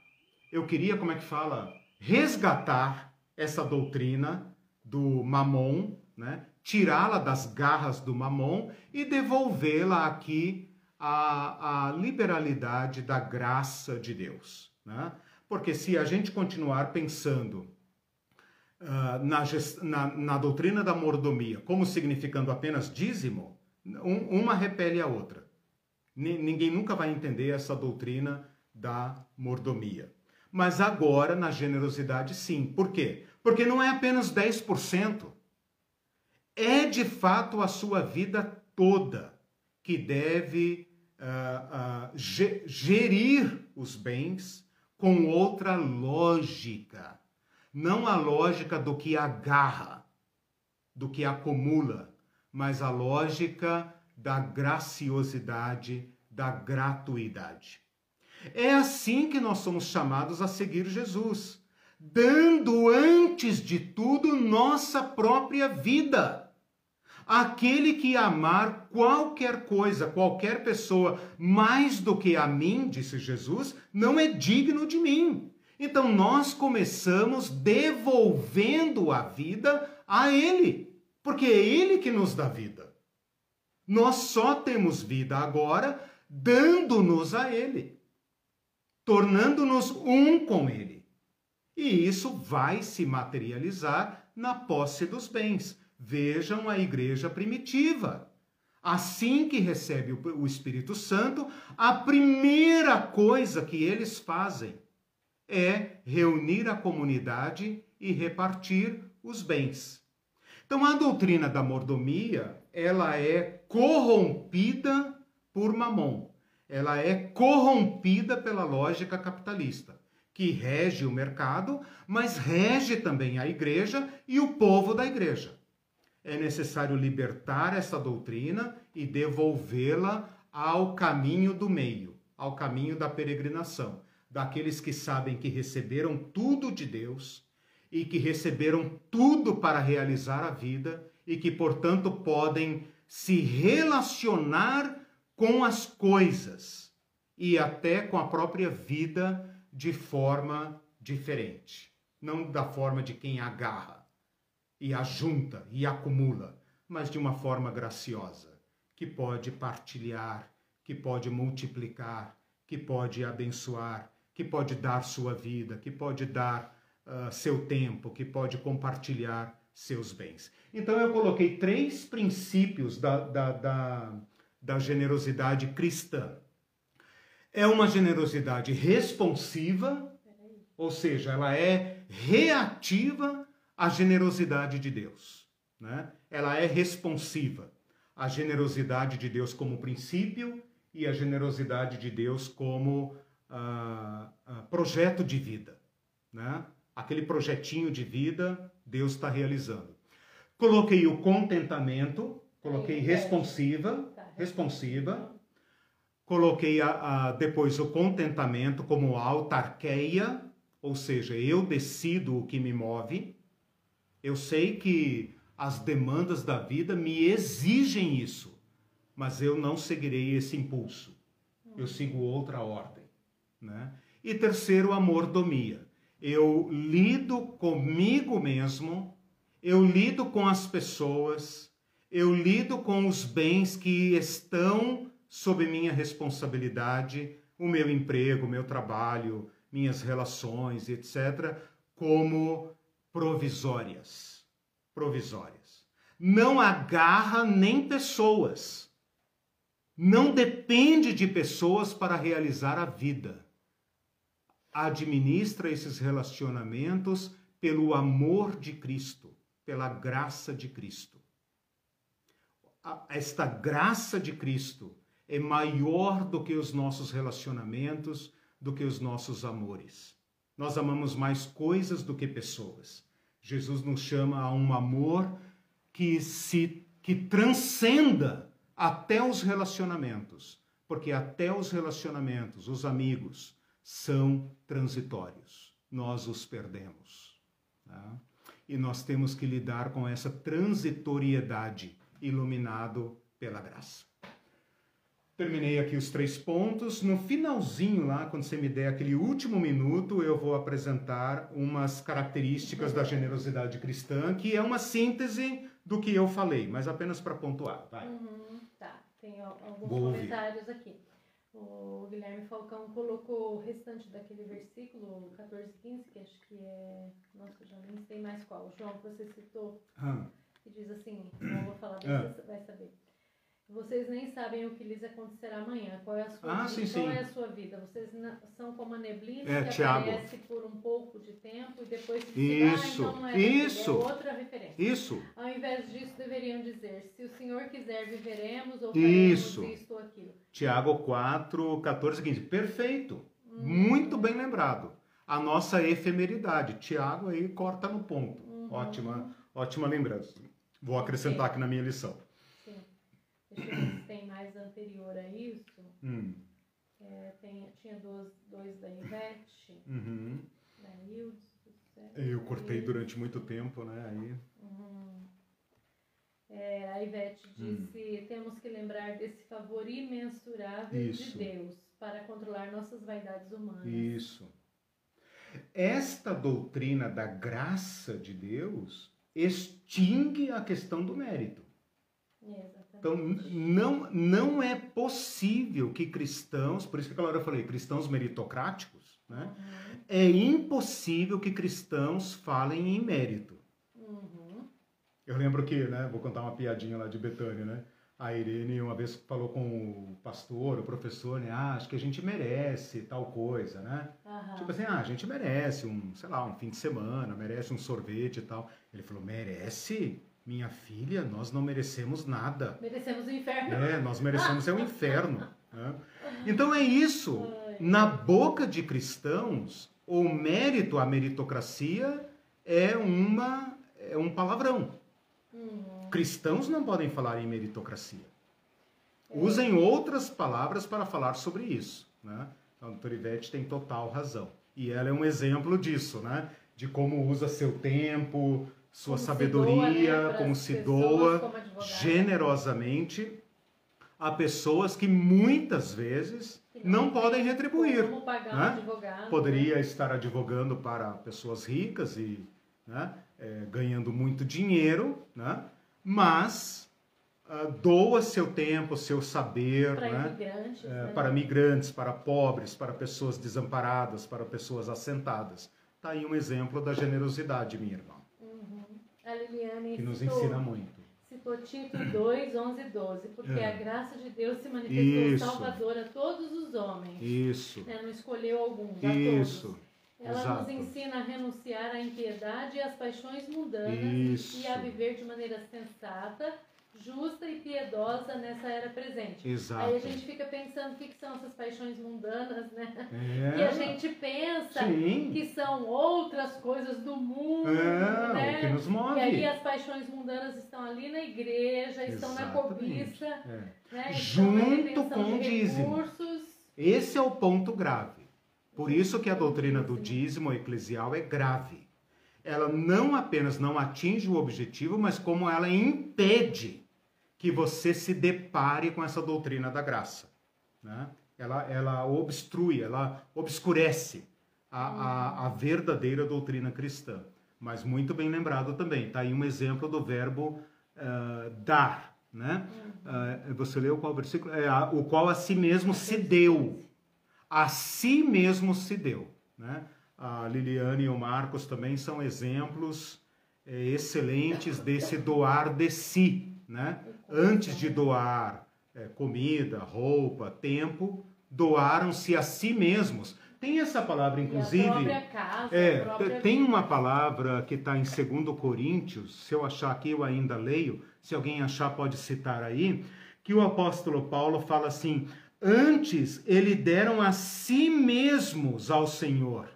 eu queria, como é que fala? Resgatar essa doutrina do mamon, né? Tirá-la das garras do mamon e devolvê-la aqui à, à, liberalidade da graça de Deus. Né? Porque se a gente continuar pensando uh, na, na, na, doutrina da mordomia como significando apenas dízimo, um, uma repele a outra. N ninguém nunca vai entender essa doutrina da mordomia. Mas agora, na generosidade, sim. Por quê? Porque não é apenas 10%. É de fato a sua vida toda que deve uh, uh, gerir os bens com outra lógica. Não a lógica do que agarra, do que acumula, mas a lógica da graciosidade, da gratuidade. É assim que nós somos chamados a seguir Jesus dando antes de tudo nossa própria vida. Aquele que amar qualquer coisa, qualquer pessoa, mais do que a mim, disse Jesus, não é digno de mim. Então nós começamos devolvendo a vida a Ele, porque é Ele que nos dá vida. Nós só temos vida agora dando-nos a Ele, tornando-nos um com Ele. E isso vai se materializar na posse dos bens. Vejam a igreja primitiva. Assim que recebe o Espírito Santo, a primeira coisa que eles fazem é reunir a comunidade e repartir os bens. Então a doutrina da mordomia, ela é corrompida por Mamon. Ela é corrompida pela lógica capitalista que rege o mercado, mas rege também a igreja e o povo da igreja. É necessário libertar essa doutrina e devolvê-la ao caminho do meio, ao caminho da peregrinação, daqueles que sabem que receberam tudo de Deus e que receberam tudo para realizar a vida e que, portanto, podem se relacionar com as coisas e até com a própria vida de forma diferente. Não da forma de quem agarra e ajunta e acumula, mas de uma forma graciosa, que pode partilhar, que pode multiplicar, que pode abençoar, que pode dar sua vida, que pode dar uh, seu tempo, que pode compartilhar seus bens. Então eu coloquei três princípios da, da, da, da generosidade cristã. É uma generosidade responsiva, ou seja, ela é reativa à generosidade de Deus. Né? Ela é responsiva à generosidade de Deus como princípio e à generosidade de Deus como uh, uh, projeto de vida. Né? Aquele projetinho de vida, Deus está realizando. Coloquei o contentamento, coloquei responsiva, tá, responsiva. Coloquei a, a, depois o contentamento como autarqueia, ou seja, eu decido o que me move. Eu sei que as demandas da vida me exigem isso, mas eu não seguirei esse impulso. Eu sigo outra ordem. Né? E terceiro, a mordomia. Eu lido comigo mesmo, eu lido com as pessoas, eu lido com os bens que estão sob minha responsabilidade, o meu emprego, o meu trabalho, minhas relações, etc., como provisórias. Provisórias. Não agarra nem pessoas. Não depende de pessoas para realizar a vida administra esses relacionamentos pelo amor de Cristo, pela graça de Cristo. Esta graça de Cristo é maior do que os nossos relacionamentos, do que os nossos amores. Nós amamos mais coisas do que pessoas. Jesus nos chama a um amor que se que transcenda até os relacionamentos, porque até os relacionamentos, os amigos, são transitórios. Nós os perdemos. Tá? E nós temos que lidar com essa transitoriedade iluminado pela graça. Terminei aqui os três pontos. No finalzinho lá, quando você me der aquele último minuto, eu vou apresentar umas características da generosidade cristã, que é uma síntese do que eu falei, mas apenas para pontuar. Vai. Uhum, tá, tem alguns vou comentários ouvir. aqui. O Guilherme Falcão colocou o restante daquele versículo 14, 15, que acho que é. Nossa, já nem sei mais qual. João, que você citou, ah. que diz assim: não vou falar, ah. você vai saber. Vocês nem sabem o que lhes acontecerá amanhã. Qual é a sua ah, vida? Sim, Qual sim. é a sua vida? Vocês são como a neblina é, que Thiago. aparece por um pouco de tempo e depois se Isso. Ah, então não é Isso. É outra referência. Isso. Ao invés disso, deveriam dizer: se o Senhor quiser, viveremos ou Isso. isto ou aquilo. Tiago 4, 14, 15. Perfeito. Uhum. Muito bem lembrado. A nossa efemeridade. Tiago aí corta no ponto. Uhum. Ótima, ótima lembrança. Vou acrescentar aqui na minha lição. Deixa eu ver se tem mais anterior a isso. Hum. É, tem, tinha dois, dois da Ivete, uhum. da Hildes. Eu cortei durante muito tempo, né? Aí... Uhum. É, a Ivete hum. disse: hum. temos que lembrar desse favor imensurável Isso. de Deus para controlar nossas vaidades humanas. Isso. Esta doutrina da graça de Deus extingue a questão do mérito. Exatamente. Então, não, não é possível que cristãos, por isso que aquela hora eu falei, cristãos meritocráticos, né? Uhum. É impossível que cristãos falem em mérito. Uhum. Eu lembro que, né, vou contar uma piadinha lá de Betânia, né? A Irene uma vez falou com o pastor, o professor, né? Ah, acho que a gente merece tal coisa, né? Uhum. Tipo assim, ah, a gente merece um, sei lá, um fim de semana, merece um sorvete e tal. Ele falou, merece? Minha filha, nós não merecemos nada. Merecemos o inferno. É, nós merecemos é o inferno. Né? Então é isso. Na boca de cristãos, o mérito, a meritocracia é uma é um palavrão. Uhum. Cristãos não podem falar em meritocracia. É. Usem outras palavras para falar sobre isso. Né? A doutora Ivete tem total razão. E ela é um exemplo disso, né? de como usa seu tempo, sua como sabedoria, doa, né, como se doa como generosamente a pessoas que muitas vezes que não, não podem retribuir. Como pagar né? um advogado. Poderia estar advogando para pessoas ricas e né, é, ganhando muito dinheiro, né? mas uh, doa seu tempo, seu saber para, né? migrantes, é, né? para migrantes, para pobres, para pessoas desamparadas, para pessoas assentadas. Está aí um exemplo da generosidade, minha irmã. A Liliane que nos ensina muito. Citou Tito 2, 11 e 12, porque é. a graça de Deus se manifestou Isso. salvadora a todos os homens. Isso. Né? Não escolheu alguns, Isso. todos. Ela Exato. nos ensina a renunciar à impiedade e às paixões mundanas Isso. e a viver de maneira sensata, justa e piedosa nessa era presente. Exato. Aí a gente fica pensando o que, que são essas paixões mundanas, né? É. Que a gente pensa Sim. que são outras coisas do mundo, é, né? O que nos move. E aí as paixões mundanas estão ali na igreja, estão Exatamente. na cobiça, é. né? Junto com o dízimo. Esse é o ponto grave. Por isso que a doutrina do dízimo eclesial é grave. Ela não apenas não atinge o objetivo, mas como ela impede que você se depare com essa doutrina da graça. Né? Ela, ela obstrui, ela obscurece a, a, a verdadeira doutrina cristã. Mas muito bem lembrado também, está aí um exemplo do verbo uh, dar. Né? Uh, você leu qual versículo? É, o qual a si mesmo se deu a si mesmo se deu. Né? A Liliane e o Marcos também são exemplos é, excelentes desse doar de si. Né? Antes de doar é, comida, roupa, tempo, doaram-se a si mesmos. Tem essa palavra, inclusive. Casa, é, tem uma palavra que está em 2 Coríntios, se eu achar aqui eu ainda leio, se alguém achar pode citar aí, que o apóstolo Paulo fala assim: Antes, eles deram a si mesmos ao Senhor.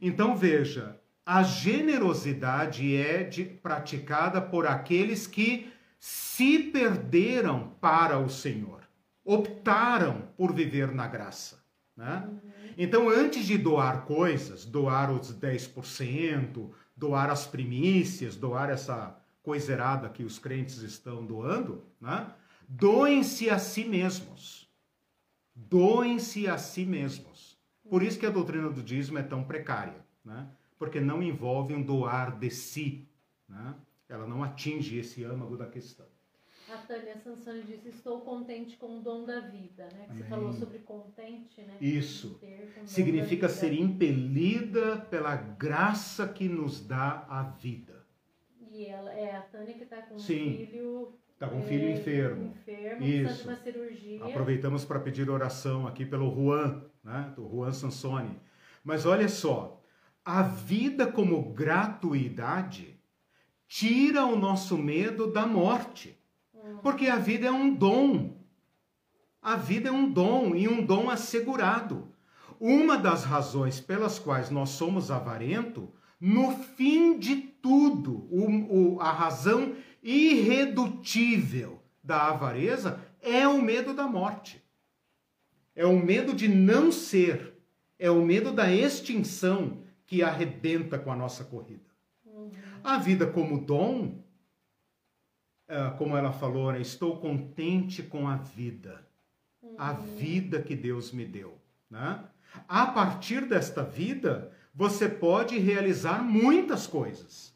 Então veja, a generosidade é de, praticada por aqueles que se perderam para o Senhor, optaram por viver na graça. Né? Então, antes de doar coisas, doar os 10%, doar as primícias, doar essa coiserada que os crentes estão doando, né? doem-se a si mesmos doem-se a si mesmos. Por isso que a doutrina do dízimo é tão precária, né? porque não envolve um doar de si. Né? Ela não atinge esse âmago da questão. A Tânia Sansoni disse: Estou contente com o dom da vida. Né? Você falou sobre contente. Né? Isso. Significa ser impelida pela graça que nos dá a vida. E ela é a Tânia que está com Sim. um filho Está com um filho é, enfermo. Enfermo, Isso. uma cirurgia. Aproveitamos para pedir oração aqui pelo Juan, né? Do Juan Sansoni. Mas olha só, a vida como gratuidade tira o nosso medo da morte. Hum. Porque a vida é um dom. A vida é um dom e um dom assegurado. Uma das razões pelas quais nós somos avarento, no fim de tudo, o, o, a razão irredutível da avareza é o medo da morte. É o medo de não ser. É o medo da extinção que arrebenta com a nossa corrida. Uhum. A vida como dom, é, como ela falou, né? estou contente com a vida. Uhum. A vida que Deus me deu. Né? A partir desta vida, você pode realizar muitas coisas.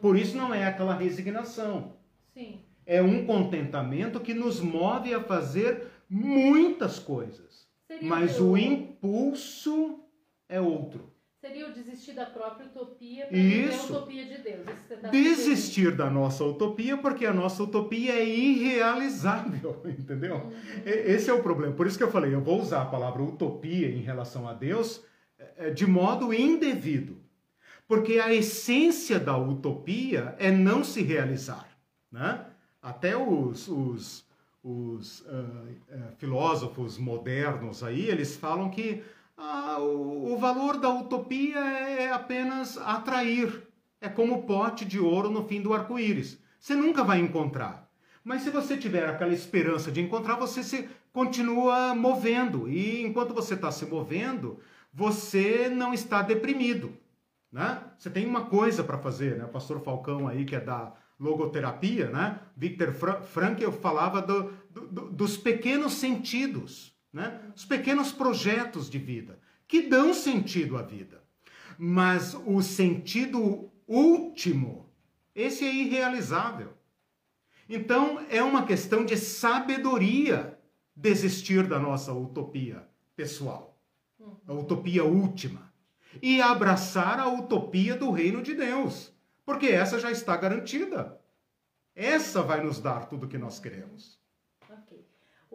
Por isso não é aquela resignação. Sim. É um contentamento que nos move a fazer muitas coisas. Seria mas o impulso é outro. Seria o desistir da própria utopia para viver a utopia de Deus. Tá desistir da nossa utopia porque a nossa utopia é irrealizável, entendeu? Uhum. Esse é o problema. Por isso que eu falei, eu vou usar a palavra utopia em relação a Deus é, de modo indevido. Porque a essência da utopia é não se realizar. Né? Até os, os, os uh, uh, filósofos modernos aí, eles falam que uh, o, o valor da utopia é apenas atrair. É como o pote de ouro no fim do arco-íris. Você nunca vai encontrar. Mas se você tiver aquela esperança de encontrar, você se continua movendo. E enquanto você está se movendo, você não está deprimido. né? Você tem uma coisa para fazer, né? O pastor Falcão aí, que é da logoterapia, né? Victor Fra Frankl falava do, do, dos pequenos sentidos, né? Os pequenos projetos de vida que dão sentido à vida. Mas o sentido último, esse é irrealizável. Então é uma questão de sabedoria desistir da nossa utopia pessoal, a utopia última, e abraçar a utopia do reino de Deus, porque essa já está garantida. Essa vai nos dar tudo o que nós queremos.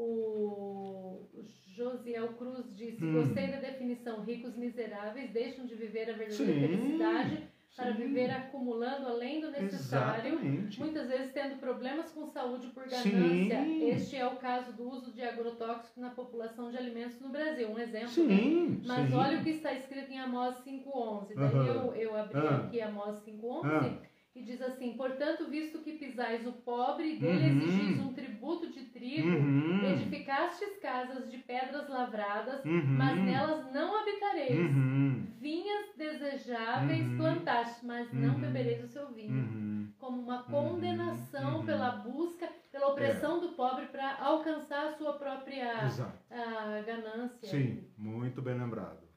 O Josiel Cruz disse: hum. Gostei da definição. Ricos miseráveis deixam de viver a verdadeira Sim. felicidade para Sim. viver acumulando além do necessário, Exatamente. muitas vezes tendo problemas com saúde por ganância. Sim. Este é o caso do uso de agrotóxicos na população de alimentos no Brasil, um exemplo. Sim. Né? Mas olha o que está escrito em Amós 5.11. Daí uhum. eu, eu abri uhum. aqui Amós 5.11. Uhum e diz assim: Portanto, visto que pisais o pobre, dele uhum. exigis um tributo de trigo, uhum. edificastes casas de pedras lavradas, uhum. mas nelas não habitareis. Uhum. Vinhas desejáveis uhum. plantastes, mas não uhum. bebereis o seu vinho. Como uma condenação pela busca, pela opressão é. do pobre para alcançar a sua própria a, ganância. Sim, muito bem lembrado.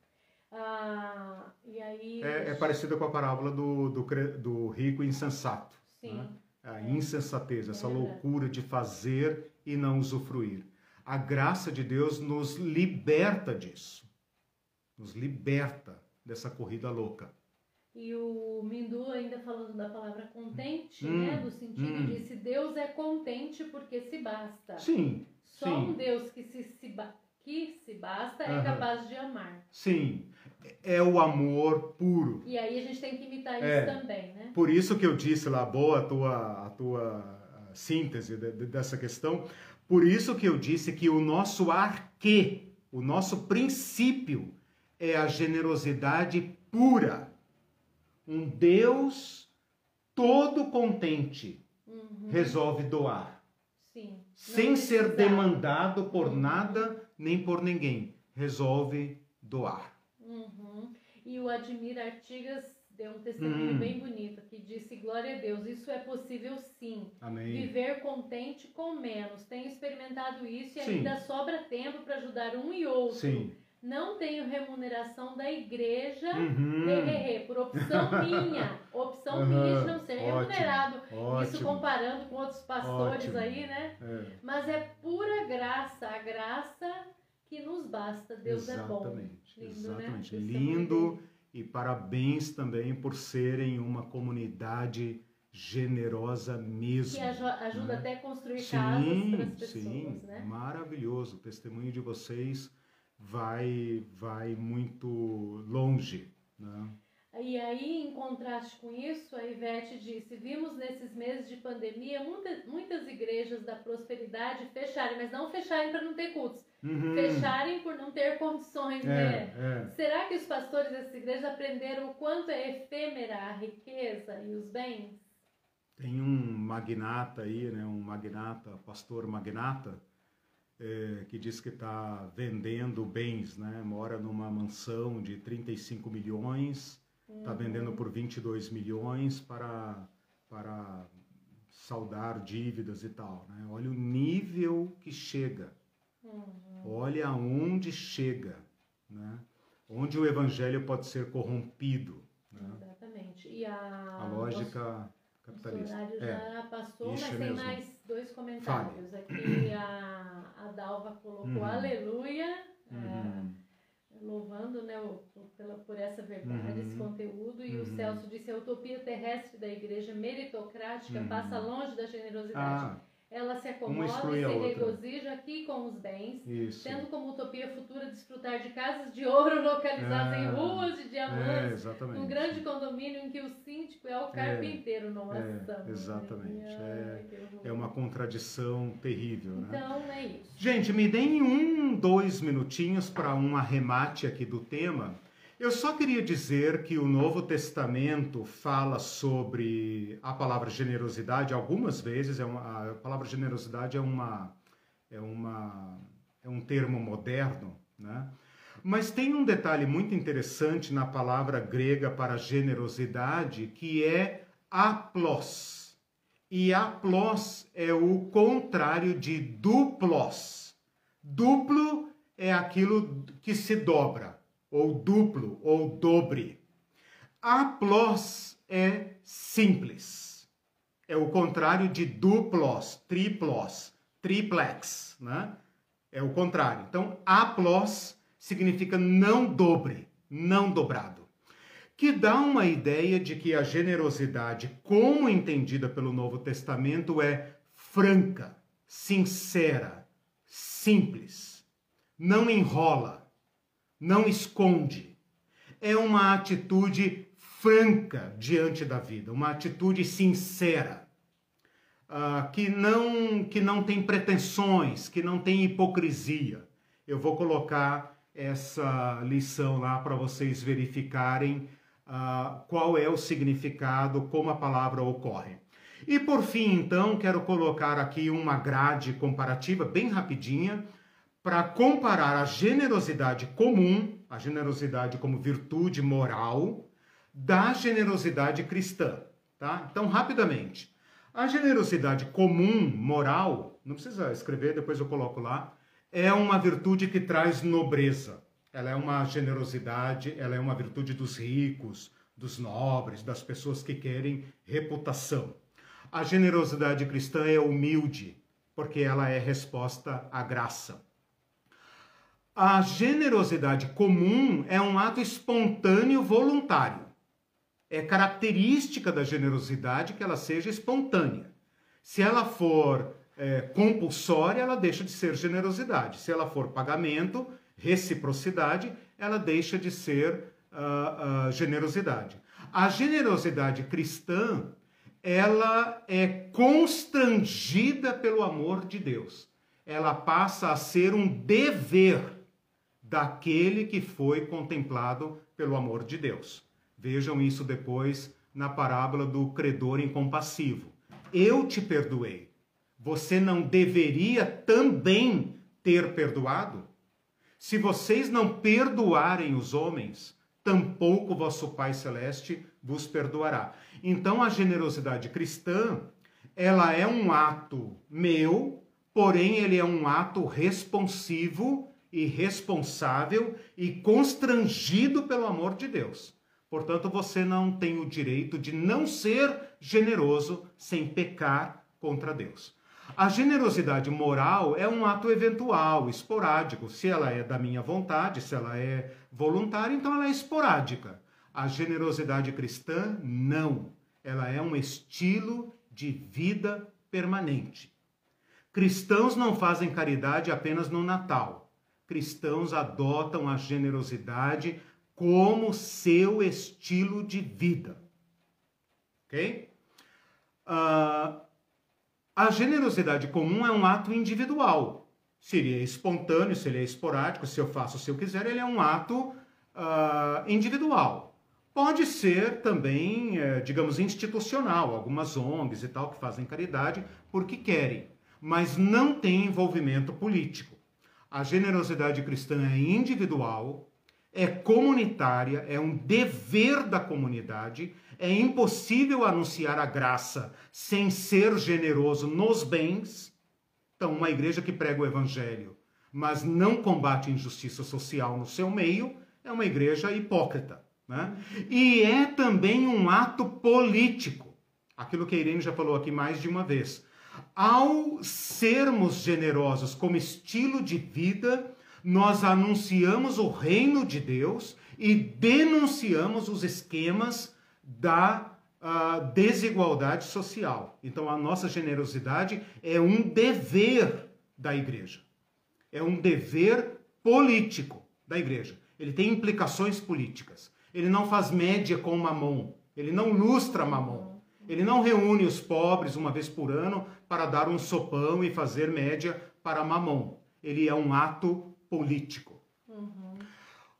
Ah, e aí... É, é parecida com a parábola do, do, do rico insensato. Sim. Né? A insensatez, essa loucura de fazer e não usufruir. A graça de Deus nos liberta disso. Nos liberta dessa corrida louca. E o Mindu ainda falando da palavra contente, hum, né? No sentido hum. de se Deus é contente porque se basta. Sim. Só sim. um Deus que se, se, que se basta é capaz de amar. Sim é o amor puro. E aí a gente tem que imitar isso é, também, né? Por isso que eu disse lá, boa a tua, a tua síntese de, de, dessa questão, por isso que eu disse que o nosso arque, o nosso princípio é a generosidade pura. Um Deus todo contente uhum. resolve doar. Sim. Sem ser demandado por nada nem por ninguém. Resolve doar. E o Admir Artigas deu um testemunho hum. bem bonito que disse: Glória a Deus, isso é possível sim. Amém. Viver contente com menos. Tenho experimentado isso e sim. ainda sobra tempo para ajudar um e outro. Sim. Não tenho remuneração da igreja uhum. he, he, por opção minha. Opção uhum. minha de não ser remunerado. Ótimo. Isso comparando com outros pastores Ótimo. aí, né? É. Mas é pura graça. A graça que nos basta. Deus exatamente, é bom. Lindo, né? exatamente. Né? Lindo e parabéns também por serem uma comunidade generosa mesmo. Que ajuda né? até a construir sim, casas para as pessoas, sim, né? Maravilhoso. O testemunho de vocês vai vai muito longe, né? E aí, em contraste com isso, a Ivete disse: vimos nesses meses de pandemia muitas, muitas igrejas da prosperidade fecharem, mas não fecharem para não ter cultos, uhum. fecharem por não ter condições, é, né? É. Será que os pastores dessas igrejas aprenderam o quanto é efêmera a riqueza e os bens? Tem um magnata aí, né? Um magnata, pastor magnata, é, que diz que está vendendo bens, né? Mora numa mansão de 35 milhões Está vendendo por 22 milhões para, para saldar dívidas e tal. Né? Olha o nível que chega. Uhum. Olha aonde chega. Né? Onde o evangelho pode ser corrompido. Né? Exatamente. E a, a lógica capitalista. O horário é. já passou, Isso mas tem mais dois comentários. Fale. Aqui a, a Dalva colocou uhum. aleluia. É, uhum. É, louvando né, o, pela, por essa verdade, uhum. esse conteúdo. E uhum. o Celso disse: a utopia terrestre da igreja meritocrática uhum. passa longe da generosidade. Ah ela se acomoda e se regozija aqui com os bens, Isso. tendo como utopia futura desfrutar de casas de ouro localizadas é, em ruas de diamantes, é, num grande condomínio em que o síndico é o é, carpinteiro, não é, é Exatamente. É, é uma contradição terrível. Né? Então é isso. Gente, me deem um, dois minutinhos para um arremate aqui do tema. Eu só queria dizer que o Novo Testamento fala sobre a palavra generosidade algumas vezes. É uma, a palavra generosidade é uma é uma é um termo moderno, né? Mas tem um detalhe muito interessante na palavra grega para generosidade, que é aplos. E aplos é o contrário de duplos. Duplo é aquilo que se dobra, ou duplo, ou dobre. Aplos é simples. É o contrário de duplos, triplos, triplex, né? É o contrário. Então, aplos significa não dobre, não dobrado. Que dá uma ideia de que a generosidade, como entendida pelo Novo Testamento, é franca, sincera, simples, não enrola, não esconde. É uma atitude franca diante da vida, uma atitude sincera, uh, que, não, que não tem pretensões, que não tem hipocrisia. Eu vou colocar essa lição lá para vocês verificarem uh, qual é o significado, como a palavra ocorre. E por fim, então, quero colocar aqui uma grade comparativa bem rapidinha para comparar a generosidade comum, a generosidade como virtude moral, da generosidade cristã, tá? Então, rapidamente. A generosidade comum, moral, não precisa escrever, depois eu coloco lá, é uma virtude que traz nobreza. Ela é uma generosidade, ela é uma virtude dos ricos, dos nobres, das pessoas que querem reputação. A generosidade cristã é humilde, porque ela é resposta à graça. A generosidade comum é um ato espontâneo voluntário é característica da generosidade que ela seja espontânea. Se ela for é, compulsória, ela deixa de ser generosidade. Se ela for pagamento, reciprocidade, ela deixa de ser uh, uh, generosidade. A generosidade cristã, ela é constrangida pelo amor de Deus. Ela passa a ser um dever daquele que foi contemplado pelo amor de Deus. Vejam isso depois na parábola do credor incompassivo. Eu te perdoei. Você não deveria também ter perdoado? Se vocês não perdoarem os homens, tampouco vosso Pai celeste vos perdoará. Então a generosidade cristã, ela é um ato meu, porém ele é um ato responsivo e responsável e constrangido pelo amor de Deus. Portanto, você não tem o direito de não ser generoso sem pecar contra Deus. A generosidade moral é um ato eventual, esporádico. Se ela é da minha vontade, se ela é voluntária, então ela é esporádica. A generosidade cristã, não. Ela é um estilo de vida permanente. Cristãos não fazem caridade apenas no Natal. Cristãos adotam a generosidade como seu estilo de vida. Ok? Uh, a generosidade comum é um ato individual. Se ele é espontâneo, se ele é esporádico, se eu faço se eu quiser, ele é um ato uh, individual. Pode ser também, eh, digamos, institucional, algumas ONGs e tal que fazem caridade porque querem, mas não tem envolvimento político. A generosidade cristã é individual, é comunitária, é um dever da comunidade. É impossível anunciar a graça sem ser generoso nos bens. Então, uma igreja que prega o evangelho, mas não combate injustiça social no seu meio, é uma igreja hipócrita. Né? E é também um ato político. Aquilo que a Irene já falou aqui mais de uma vez. Ao sermos generosos como estilo de vida, nós anunciamos o reino de Deus e denunciamos os esquemas da uh, desigualdade social. Então, a nossa generosidade é um dever da igreja. É um dever político da igreja. Ele tem implicações políticas. Ele não faz média com mamon. Ele não lustra mamon. Ele não reúne os pobres uma vez por ano para dar um sopão e fazer média para mamon. Ele é um ato político. Uhum.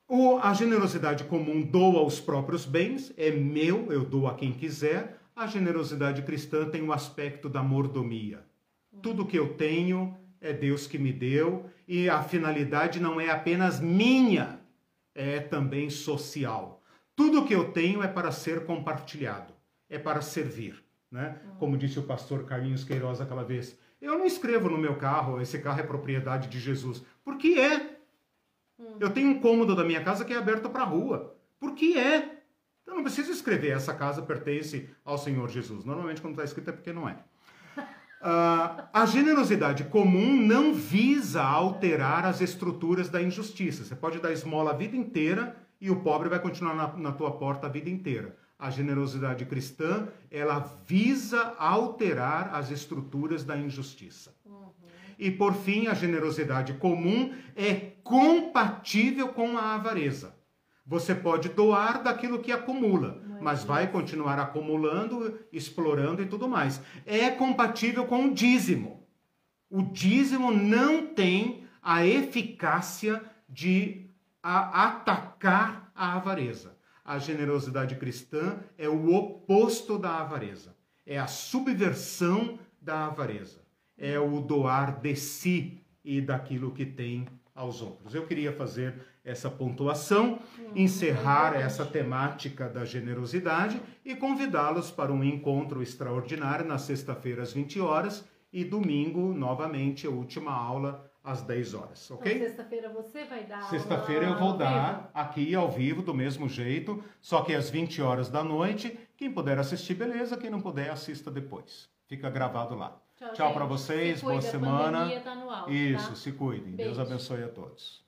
O, a generosidade comum doa os próprios bens, é meu, eu dou a quem quiser. A generosidade cristã tem o aspecto da mordomia. Uhum. Tudo que eu tenho é Deus que me deu e a finalidade não é apenas minha, é também social. Tudo que eu tenho é para ser compartilhado, é para servir. Né? Como disse o pastor Carlinhos Queiroz aquela vez, eu não escrevo no meu carro, esse carro é propriedade de Jesus. Por que é? Eu tenho um cômodo da minha casa que é aberto para a rua. Por que é? Eu não preciso escrever essa casa pertence ao Senhor Jesus. Normalmente, quando está escrito, é porque não é. Uh, a generosidade comum não visa alterar as estruturas da injustiça. Você pode dar esmola a vida inteira e o pobre vai continuar na, na tua porta a vida inteira. A generosidade cristã, ela visa alterar as estruturas da injustiça. Uhum. E por fim, a generosidade comum é compatível com a avareza. Você pode doar daquilo que acumula, mas vai continuar acumulando, explorando e tudo mais. É compatível com o dízimo. O dízimo não tem a eficácia de a atacar a avareza. A generosidade cristã é o oposto da avareza. É a subversão da avareza. É o doar de si e daquilo que tem aos outros. Eu queria fazer essa pontuação, encerrar essa temática da generosidade e convidá-los para um encontro extraordinário na sexta-feira às 20 horas e domingo, novamente, a última aula às 10 horas, ok? Então, sexta-feira você vai dar Sexta-feira eu vou dar vivo? aqui ao vivo, do mesmo jeito, só que às 20 horas da noite. Quem puder assistir, beleza. Quem não puder, assista depois. Fica gravado lá. Tchau, Tchau para vocês, se boa semana. Tá alto, Isso, tá? se cuidem. Beijo. Deus abençoe a todos.